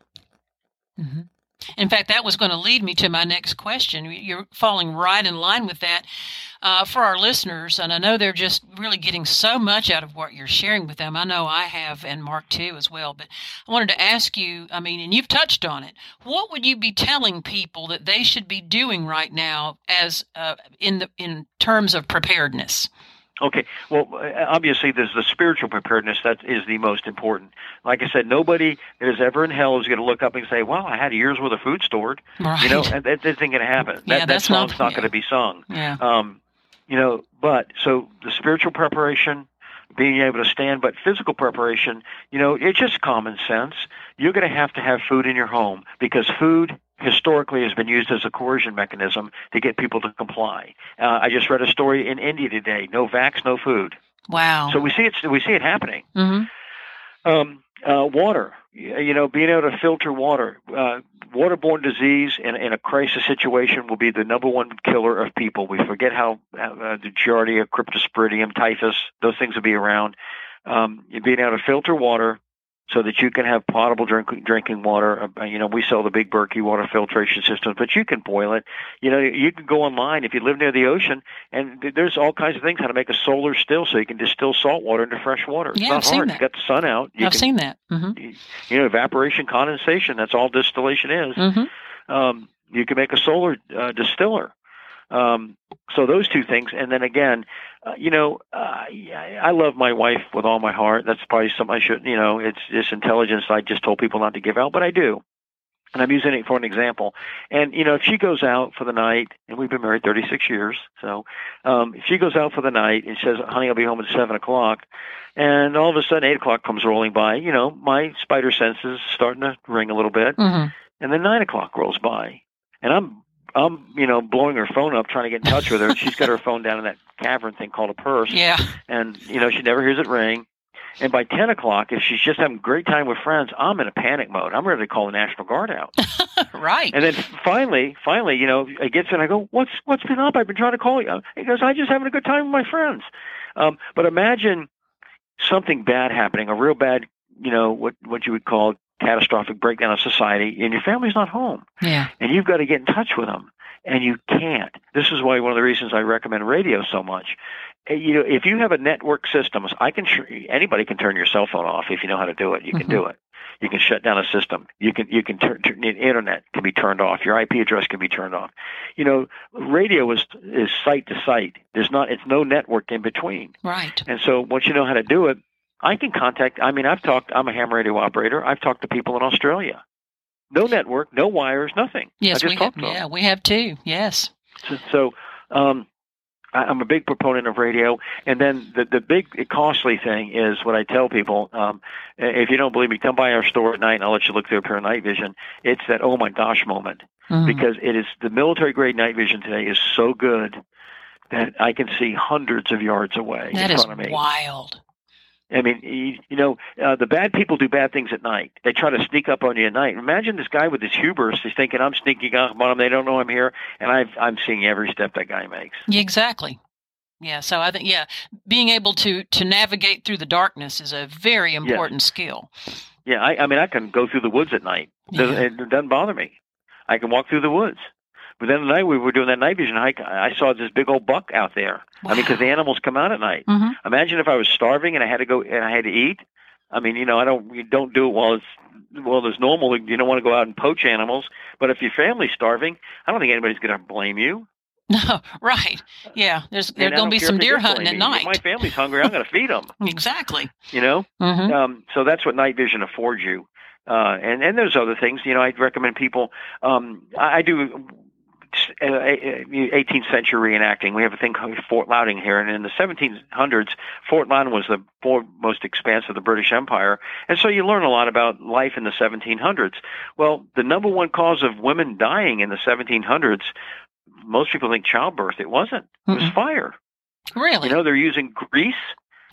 Mhm. In fact, that was going to lead me to my next question. You're falling right in line with that uh, for our listeners, and I know they're just really getting so much out of what you're sharing with them. I know I have, and Mark too as well. But I wanted to ask you. I mean, and you've touched on it. What would you be telling people that they should be doing right now, as uh, in the in terms of preparedness? Okay. Well, obviously, there's the spiritual preparedness that is the most important. Like I said, nobody that is ever in hell is going to look up and say, "Well, I had a year's worth of food stored." Right. You know, and that, that isn't going to happen. Yeah, that, that's that not- song's not, yeah. going to be sung. yeah. Um, you know, but so the spiritual preparation, being able to stand, but physical preparation, you know, it's just common sense. You're going to have to have food in your home because food historically has been used as a coercion mechanism to get people to comply. Uh, I just read a story in India today: no vax, no food. Wow. So we see it. We see it happening. hmm Um, uh, water, you know, being able to filter water. Uh, waterborne disease in, in a crisis situation will be the number one killer of people. We forget how uh, the Giardia, Cryptosporidium, typhus, those things will be around. Um, being able to filter water so that you can have potable drink, drinking water. Uh, you know, we sell the big Berkey water filtration systems, but you can boil it. You know, you can go online if you live near the ocean, and there's all kinds of things how to make a solar still, so you can distill salt water into fresh water. Yeah, it's not I've seen that. You got the sun out. You I've can, seen that. hmm You know, evaporation, condensation. That's all distillation is. hmm Um, you can make a solar uh, distiller. Um, so those two things, and then again, uh, you know, uh, I I love my wife with all my heart. That's probably something I shouldn't, you know, it's this intelligence I just told people not to give out, but I do. And I'm using it for an example. And you know, if she goes out for the night, and we've been married 36 years, so um, if she goes out for the night and says, "Honey, I'll be home at seven o'clock," and all of a sudden eight o'clock comes rolling by, you know, my spider senses starting to ring a little bit, hmm and then nine o'clock rolls by, and I'm I'm you know blowing her phone up trying to get in touch with her. She's got her *laughs* phone down in that cavern thing called a purse, Yeah. and you know she never hears it ring. And by ten o'clock, if she's just having a great time with friends, I'm in a panic mode. I'm ready to call the National Guard out. *laughs* right. And then finally, finally, you know, it gets in. I go, "What's what's been up? I've been trying to call you." He goes, I'm just having a good time with my friends." Um, but imagine something bad happening, a real bad, you know, what what you would call catastrophic breakdown of society, and your family's not home, yeah. and you've got to get in touch with them, and you can't. This is why one of the reasons I recommend radio so much. Uh, You know, if you have a network system, I can anybody can turn your cell phone off if you know how to do it. You can do it. You can shut down a system. You can you can turn, turn the internet can be turned off. Your IP address can be turned off. You know, radio is is site to site. There's not it's no network in between. Right. And so once you know how to do it, I can contact. I mean, I've talked. I'm a ham radio operator. I've talked to people in Australia. No network, no wires, nothing. Yes, we have. talked to them. Yeah, we have too. Yes. So, so um, I, I'm a big proponent of radio. And then the, the big costly thing is what I tell people. Um, if you don't believe me, come by our store at night and I'll let you look through a pair of night vision. It's that oh my gosh moment Mhm. because it is the military grade night vision today is so good that I can see hundreds of yards away that in front of me. wild. I mean, you, you know, uh, the bad people do bad things at night. They try to sneak up on you at night. Imagine this guy with his hubris. He's thinking, I'm sneaking up on them. They don't know I'm here. And I've, I'm seeing every step that guy makes. Exactly. Yeah. So I think yeah, being able to to navigate through the darkness is a very important skill. Yeah, I, I mean, I can go through the woods at night. Yeah. It doesn't bother me. I can walk through the woods. But then the night we were doing that night vision hike, I saw this big old buck out there. I mean, because the animals come out at night. hmm Imagine if I was starving and I had to go and I had to eat. I mean, you know, I don't you don't do it while it's well as normal. You don't want to go out and poach animals. But if your family's starving, I don't think anybody's going to blame you. No, *laughs* right. Yeah. There's there's going to be some deer hunting at me. night. If my family's hungry, I'm going to feed them. *laughs* exactly. You know. hmm Um, so that's what night vision affords you. Uh, and and there's other things. You know, I'd recommend people. Um, I, I do. Uh, 18th century reenacting. We have a thing called Fort Loudoun here, and in the 1700s, Fort Loudoun was the foremost expanse of the British Empire, and so you learn a lot about life in the 1700s. Well, the number one cause of women dying in the 1700s, most people think childbirth. It wasn't. It was Mm-mm. fire. Really? You know, they're using grease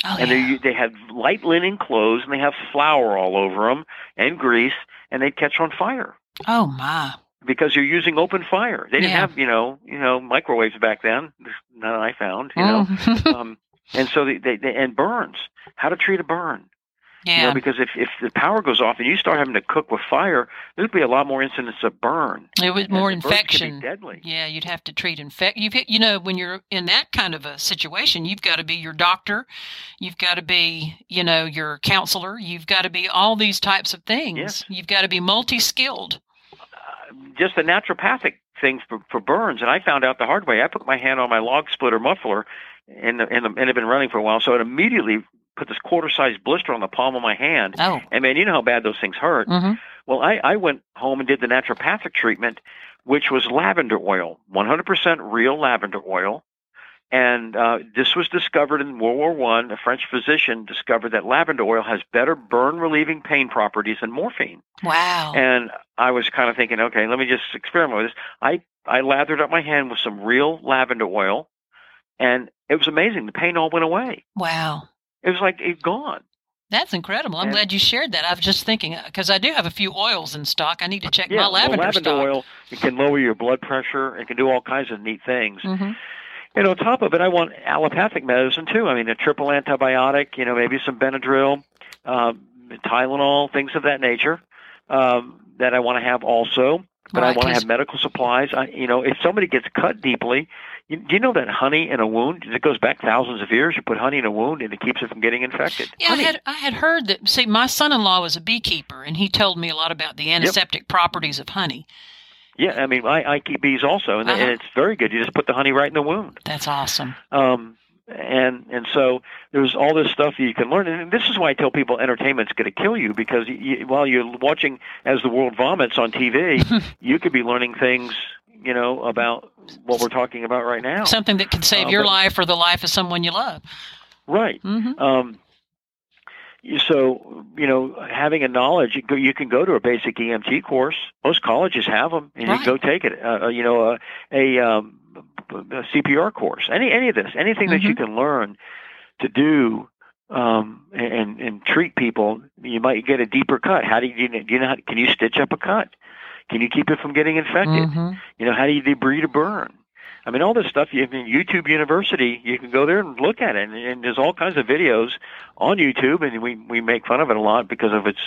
oh, and yeah. they they have light linen clothes and they have flour all over them and grease and they'd catch on fire oh my. Because you're using open fire. They didn't Yeah. have you know you know microwaves back then. None I found you know. Mhm. *laughs* um, and so they, they, they and burns. How to treat a burn? You yeah. know, because if if the power goes off and you start having to cook with fire, there'd be a lot more incidents of burn. it was more the burns be infection. deadly. Yeah, you'd have to treat infect. You've you know when you're in that kind of a situation, you've got to be your doctor, you've got to be you know your counselor, you've got to be all these types of things. Yes. You've got to be multi-skilled. Uh, just the naturopathic thing for, for burns, and I found out the hard way. I put my hand on my log splitter muffler, and the, and, the, and it had been running for a while, so it immediately put this quarter-sized blister on the palm of my hand. Oh, And man, you know how bad those things hurt. hmm Well, I, I went home and did the naturopathic treatment, which was lavender oil, 100% real lavender oil. And uh, this was discovered in World War One. A French physician discovered that lavender oil has better burn relieving pain properties than morphine. wow. And I was kind of thinking, okay, let me just experiment with this. I I lathered up my hand with some real lavender oil, and it was amazing. The pain all went away. wow. It was like it gone. That's incredible. I'm And- glad you shared that. I was just thinking because I do have a few oils in stock. I need to check yeah, my well, lavender, lavender stock. oil it can lower your blood pressure. It can do all kinds of neat things. hmm And on top of it, I want allopathic medicine too. I mean, a triple antibiotic. You know, maybe some Benadryl, um, Tylenol, things of that nature. Um, that I want to have also. But I want to have medical supplies. I, you know, if somebody gets cut deeply, you, do you know that honey in a wound it goes back thousands of years? You put honey in a wound and it keeps it from getting infected. Yeah, I honey. had I had heard that. See, my son-in-law was a beekeeper, and he told me a lot about the antiseptic properties of honey. Yeah, I mean, I, I keep bees also, and, Uh-huh. and it's very good. You just put the honey right in the wound. That's awesome. Um, and and so there's all this stuff that you can learn, and this is why I tell people entertainment's going to kill you because you, while you're watching as the world vomits on TV, *laughs* you could be learning things, you know, about what we're talking about right now. Something that could save Uh, your but- life or the life of someone you love. Right. hmm Um, so you know, having a knowledge, you, can go to a basic EMT course. Most colleges have them, and you Right. can go take it. Uh, uh, you know, a, a, um, a CPR course, any any of this, anything that you Mm-hmm. can learn to do um, and and treat people. You might get a deeper cut. How do you do you know? How, can you stitch up a cut? Can you keep it from getting infected? hmm You know, how do you debride a burn? I mean, all this stuff. You can YouTube University. You can go there and look at it, and, and there's all kinds of videos on YouTube, and we we make fun of it a lot because of its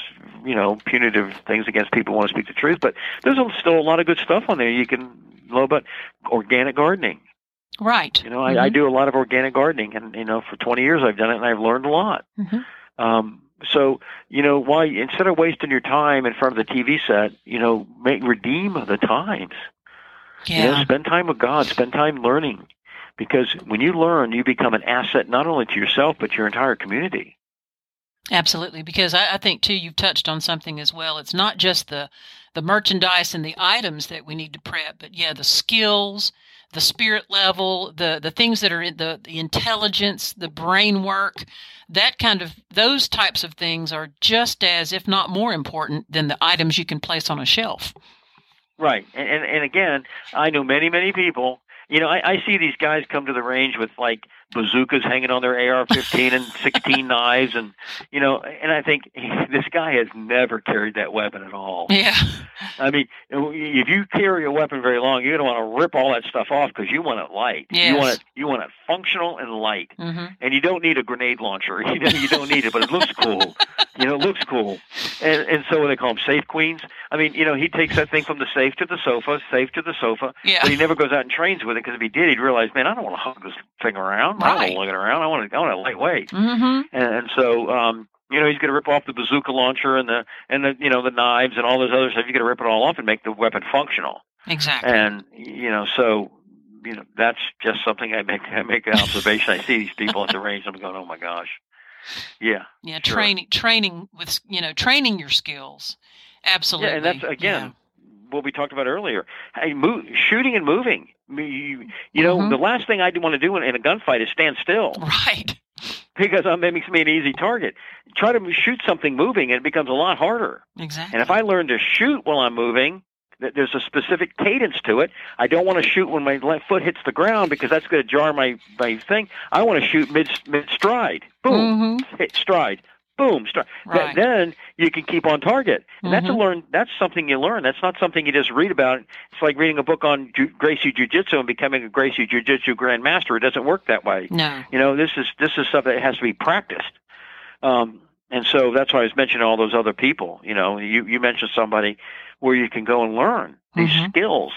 you know punitive things against people who want to speak the truth. But there's a- still a lot of good stuff on there. You can know about organic gardening. Right. You know, I, I do a lot of organic gardening, and you know, for 20 years I've done it, and I've learned a lot. Mhm. Um, so you know, why instead of wasting your time in front of the TV set, you know, make redeem the times. You know, Yeah. spend time with God. Spend time learning, because when you learn, you become an asset not only to yourself but your entire community. Absolutely, because I, I think too you've touched on something as well. It's not just the the merchandise and the items that we need to prep, but yeah, the skills, the spirit level, the the things that are in the the intelligence, the brain work, that kind of those types of things are just as, if not more important than the items you can place on a shelf. Right, and and, and again, I know many many people. You know, I, I see these guys come to the range with like bazookas hanging on their AR-15 and 16 *laughs* knives, and you know, and I think *laughs* this guy has never carried that weapon at all. Yeah. I mean, if you carry a weapon very long, you're to want to rip all that stuff off because you want it light. Yes. You want it. You want it functional and light. hmm And you don't need a grenade launcher. *laughs* You know, you don't need it, but it looks cool. You know, it looks cool. And and so they call them safe queens. I mean, you know, he takes that thing from the safe to the sofa, safe to the sofa, Yeah. but he never goes out and trains with it because if he did, he'd realize, man, I don't want to hug this thing around. I don't want Right. to lug around. I want to. I want it lightweight. hmm And, and so, um, you know, he's going to rip off the bazooka launcher and the and the you know the knives and all those other stuff. You got to rip it all off and make the weapon functional. Exactly. And you know, so you know, that's just something I make. I make an observation. I see these people at the range. I'm going, oh my gosh, yeah, yeah. sure. Training, training with you know, training your skills. Absolutely. yeah. And that's again what we talked about earlier. Hey, move, shooting and moving. You, you know, Mhm. the last thing I do want to do in, in a gunfight is stand still. Right. because um, it makes me an easy target. Try to shoot something moving, and it becomes a lot harder. Exactly. And if I learn to shoot while I'm moving, th- there's a specific cadence to it. I don't want to shoot when my left foot hits the ground because that's going to jar my my thing. I want to shoot mid mid stride. Boom, Mhm. hit stride. Boom, stride. Th- then you can keep on target. And that's a Mhm. learn. That's something you learn. That's not something you just read about. It's like reading a book on Ju- Gracie Jiu Jitsu and becoming a Gracie Jiu Jitsu grandmaster. It doesn't work that way. No. You know, this is this is stuff that has to be practiced. Um, and so that's why I was mentioning all those other people. You know, you you mentioned somebody where you can go and learn these Mhm. skills,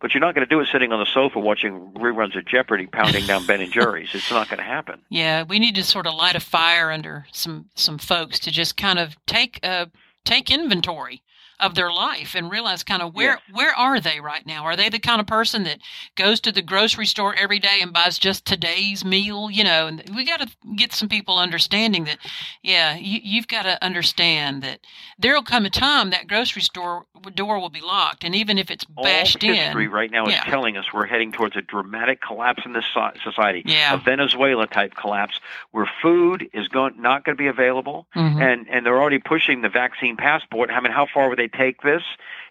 but you're not going to do it sitting on the sofa watching reruns of Jeopardy, pounding down Ben and Jerry's. It's not going to happen. *laughs* Yeah, we need to sort of light a fire under some some folks to just kind of take uh take inventory of their life and realize kind of where Yes. where are they right now? Are they the kind of person that goes to the grocery store every day and buys just today's meal? You know, and we got to get some people understanding that. Yeah, you, you've got to understand that there'll come a time that grocery store door will be locked, and even if it's bashed All history in, right now is Yeah. telling us we're heading towards a dramatic collapse in this society. Yeah. A Venezuela type collapse where food is going not going to be available. Mhm. and and they're already pushing the vaccine passport. I mean, how far would they take this?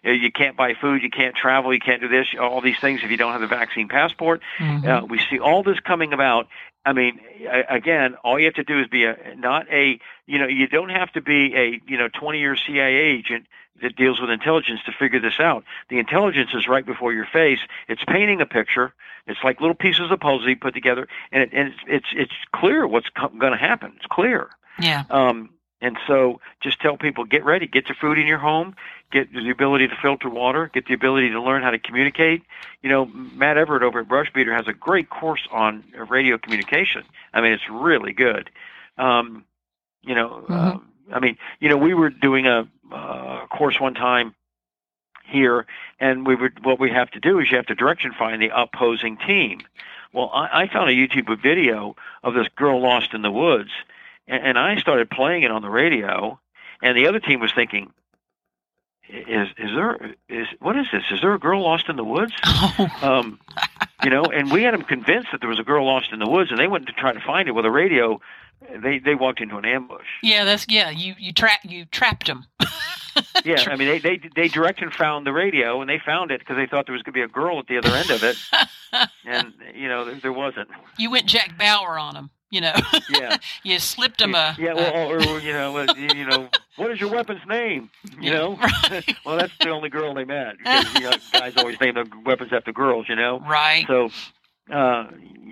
You, can't buy food, you can't travel, you can't do this, all these things if you don't have the vaccine passport. Mhm. Uh, we see all this coming about, I mean, again, all you have to do is be a not a you know you don't have to be a you know 20 year CIA agent that deals with intelligence to figure this out. The intelligence is right before your face. It's painting a picture. It's like little pieces of puzzle you put together, and, it, and it's it's it's clear what's going to happen. It's clear. Yeah. Um, and so just tell people, get ready, get your food in your home, get the ability to filter water, get the ability to learn how to communicate. You know, Matt Everett over at Brushbeater has a great course on radio communication. I mean, it's really good. Um, you know, Mhm. um, I mean, you know, we were doing a uh, course one time here, and we would what we have to do is you have to direction find the opposing team. Well, I, I found a YouTube video of this girl lost in the woods, and, and I started playing it on the radio, and the other team was thinking, "Is is there is what is this? Is there a girl lost in the woods?" *laughs* Oh, Um, you know, and we had them convinced that there was a girl lost in the woods, and they went to try to find it with a radio. They they walked into an ambush. yeah. That's yeah. You you trap you trapped them. *laughs* Yeah, I mean they they they direction found the radio, and they found it because they thought there was going to be a girl at the other end of it, *laughs* and you know there, there wasn't. you went Jack Bauer on them. You know. Yeah. *laughs* you slipped them a. yeah, well, or, or you know, you know, *laughs* what is your weapon's name? You know, right. *laughs* well, that's the only girl they met. Because, you know, guys always name their weapons after girls, you know. right. So, uh,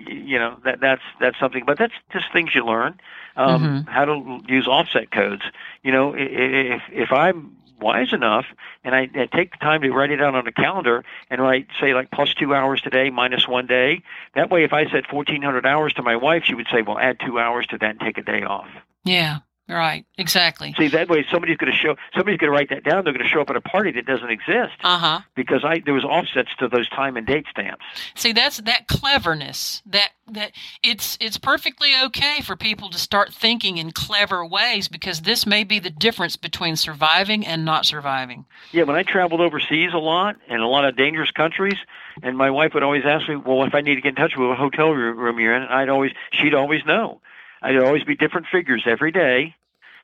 you know, that that's that's something. But that's just things you learn. Um, Mhm. How to use offset codes. You know, i- i- if if I'm wise enough and I, I take the time to write it out on a calendar and write say like plus two hours today minus one day that way if i said 1400 hours to my wife she would say well add two hours to that and take a day off Yeah. Right. Exactly. See, that way somebody's going to show somebody's going to write that down. They're going to show up at a party that doesn't exist Uh huh. because I there was offsets to those time and date stamps. See, that's that cleverness. That that it's it's perfectly okay for people to start thinking in clever ways because this may be the difference between surviving and not surviving. Yeah, when I traveled overseas a lot and a lot of dangerous countries, and my wife would always ask me, "Well, if I need to get in touch with a hotel room you're in," I'd always she'd always know. I'd always be different figures every day.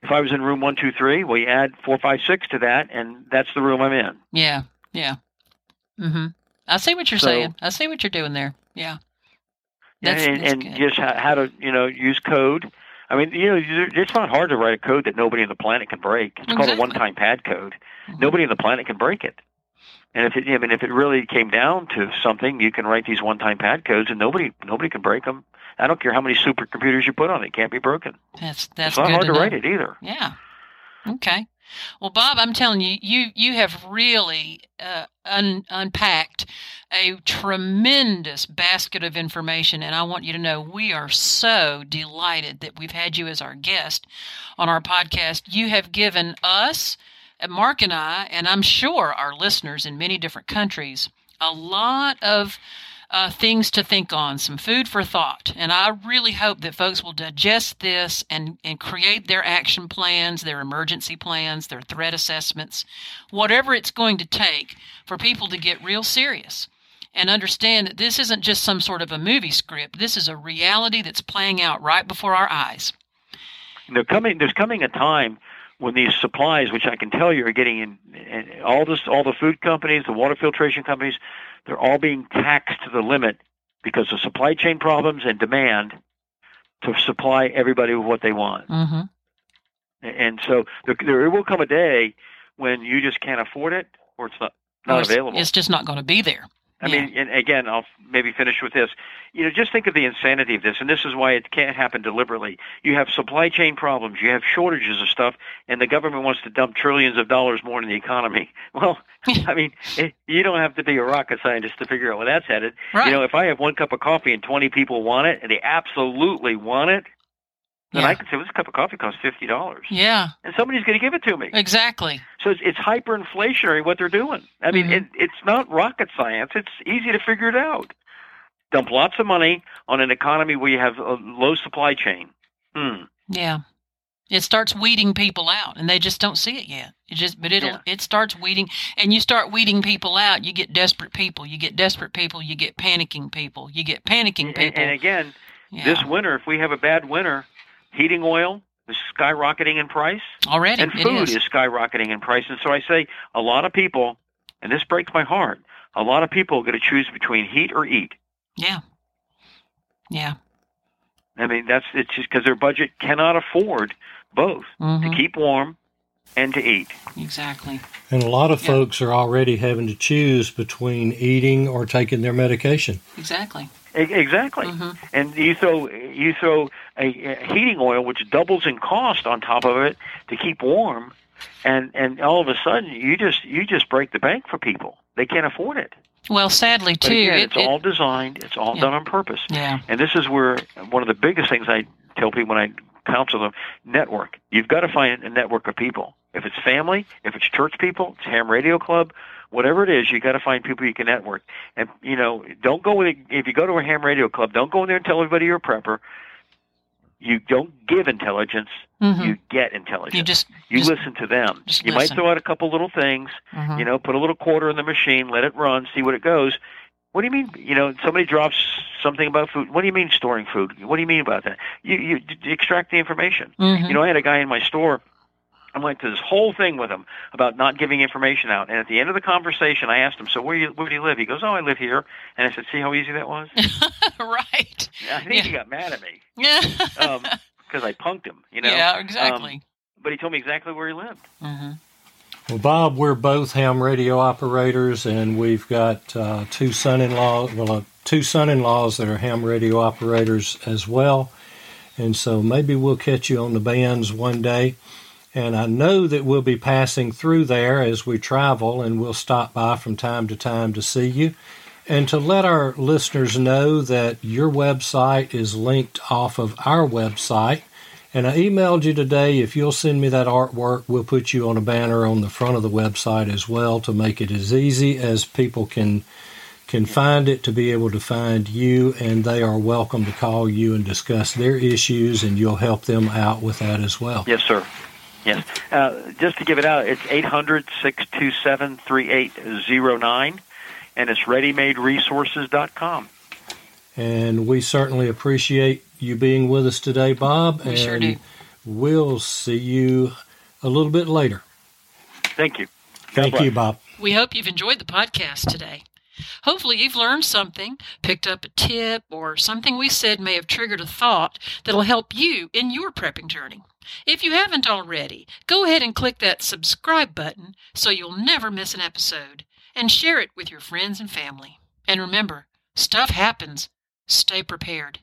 If I was in room one two three, we add four five six to that, and that's the room I'm in. Yeah. Yeah. Mm-hmm. I see what you're So- saying. I see what you're doing there. Yeah. That's, and that's and good. just how, how to you know use code. I mean, you know, it's not hard to write a code that nobody on the planet can break. It's called a one-time pad code. Mhm. Nobody on the planet can break it. And if it, I mean, if it really came down to something, you can write these one-time pad codes, and nobody nobody can break them. I don't care how many supercomputers you put on it; it can't be broken. That's that's it's not good hard to write it either. Yeah. Okay. Well, Bob, I'm telling you, you you have really uh, un- unpacked a tremendous basket of information, and I want you to know we are so delighted that we've had you as our guest on our podcast. You have given us, uh, Mark and I, and I'm sure our listeners in many different countries, a lot of uh, things to think on, some food for thought. And I really hope that folks will digest this and, and create their action plans, their emergency plans, their threat assessments, whatever it's going to take for people to get real serious and understand that this isn't just some sort of a movie script. This is a reality that's playing out right before our eyes. They're coming. There's coming a time when these supplies, which I can tell you are getting in, and all this, all the food companies, the water filtration companies, they're all being taxed to the limit because of supply chain problems and demand to supply everybody with what they want. Mm-hmm. And so there, there will come a day when you just can't afford it or it's not not it's, available. It's just not going to be there. I yeah. mean, and again, I'll maybe finish with this. You know, just think of the insanity of this, and this is why it can't happen deliberately. You have supply chain problems, you have shortages of stuff, and the government wants to dump trillions of dollars more in the economy. *laughs* Well, I mean, it, *laughs* eh, you don't have to be a rocket scientist to figure out where that's headed. Right. You know, if I have one cup of coffee and 20 people want it, and they absolutely want it, then Yeah. I can say, well, this cup of coffee costs $50. yeah, And somebody's going to give it to me. exactly. So it's, it's hyperinflationary what they're doing. I mean, Mhm. it, it's not rocket science. It's easy to figure it out. Dump lots of money on an economy where you have a low supply chain. Hmm. Yeah. It starts weeding people out and they just don't see it yet. It just but it'll Yeah. it starts weeding and you start weeding people out, you get desperate people. You get desperate people, you get panicking people. You get panicking And, people. and again, yeah. this winter, if we have a bad winter, heating oil is skyrocketing in price, already and food is. is skyrocketing in price. And so I say, a lot of people, and this breaks my heart, a lot of people are going to choose between heat or eat. Yeah. Yeah. I mean, that's it's just because their budget cannot afford both Mhm. to keep warm and to eat. Exactly. And a lot of Yeah. folks are already having to choose between eating or taking their medication. Exactly. Exactly. Mhm. And you throw you throw a, a heating oil which doubles in cost on top of it to keep warm, and and all of a sudden you just you just break the bank for people. They can't afford it. Well, sadly too, again, it, it's it- all designed. It's all Yeah. done on purpose. yeah. And this is where one of the biggest things I tell people when I counsel them: network. You've got to find a network of people. If it's family, if it's church people, it's ham radio club, whatever it is, you got to find people you can network. And you know, don't go with if you go to a ham radio club, don't go in there and tell everybody you're a prepper. You don't give intelligence. Mhm. You get intelligence. You just You just- listen to them. you listen. might throw out a couple little things. mhm. You know, put a little quarter in the machine, let it run, see what it goes. What do you mean? You know, somebody drops something about food. What do you mean storing food? What do you mean about that? You you d- extract the information. Mhm. You know, I had a guy in my store. I went to this whole thing with him about not giving information out. And at the end of the conversation, I asked him, "So where you where do you live?" He goes, "Oh, I live here." And I said, "See how easy that was?" *laughs* right. I think Yeah. he got mad at me Yeah. because I punked him. You know. yeah. Exactly. But he told me exactly where he lived. hmm Well, Bob, we're both ham radio operators, and we've got uh, two son-in-law, well, uh, two son-in-laws that are ham radio operators as well. And so maybe we'll catch you on the bands one day. And I know that we'll be passing through there as we travel, and we'll stop by from time to time to see you. And to let our listeners know that your website is linked off of our website. And I emailed you today. If you'll send me that artwork, we'll put you on a banner on the front of the website as well to make it as easy as people can can find it to be able to find you. And they are welcome to call you and discuss their issues, and you'll help them out with that as well. Yes, sir. Yes. Uh, just to give it out, it's 800 627 3809, and it's readymaderesources.com. And we certainly appreciate you being with us today, Bob. We and sure do. we'll see you a little bit later. Thank you. Thank bless. you, Bob. We hope you've enjoyed the podcast today. Hopefully, you've learned something, picked up a tip, or something we said may have triggered a thought that'll help you in your prepping journey. If you haven't already, go ahead and click that subscribe button so you'll never miss an episode and share it with your friends and family. And remember, stuff happens. Stay prepared.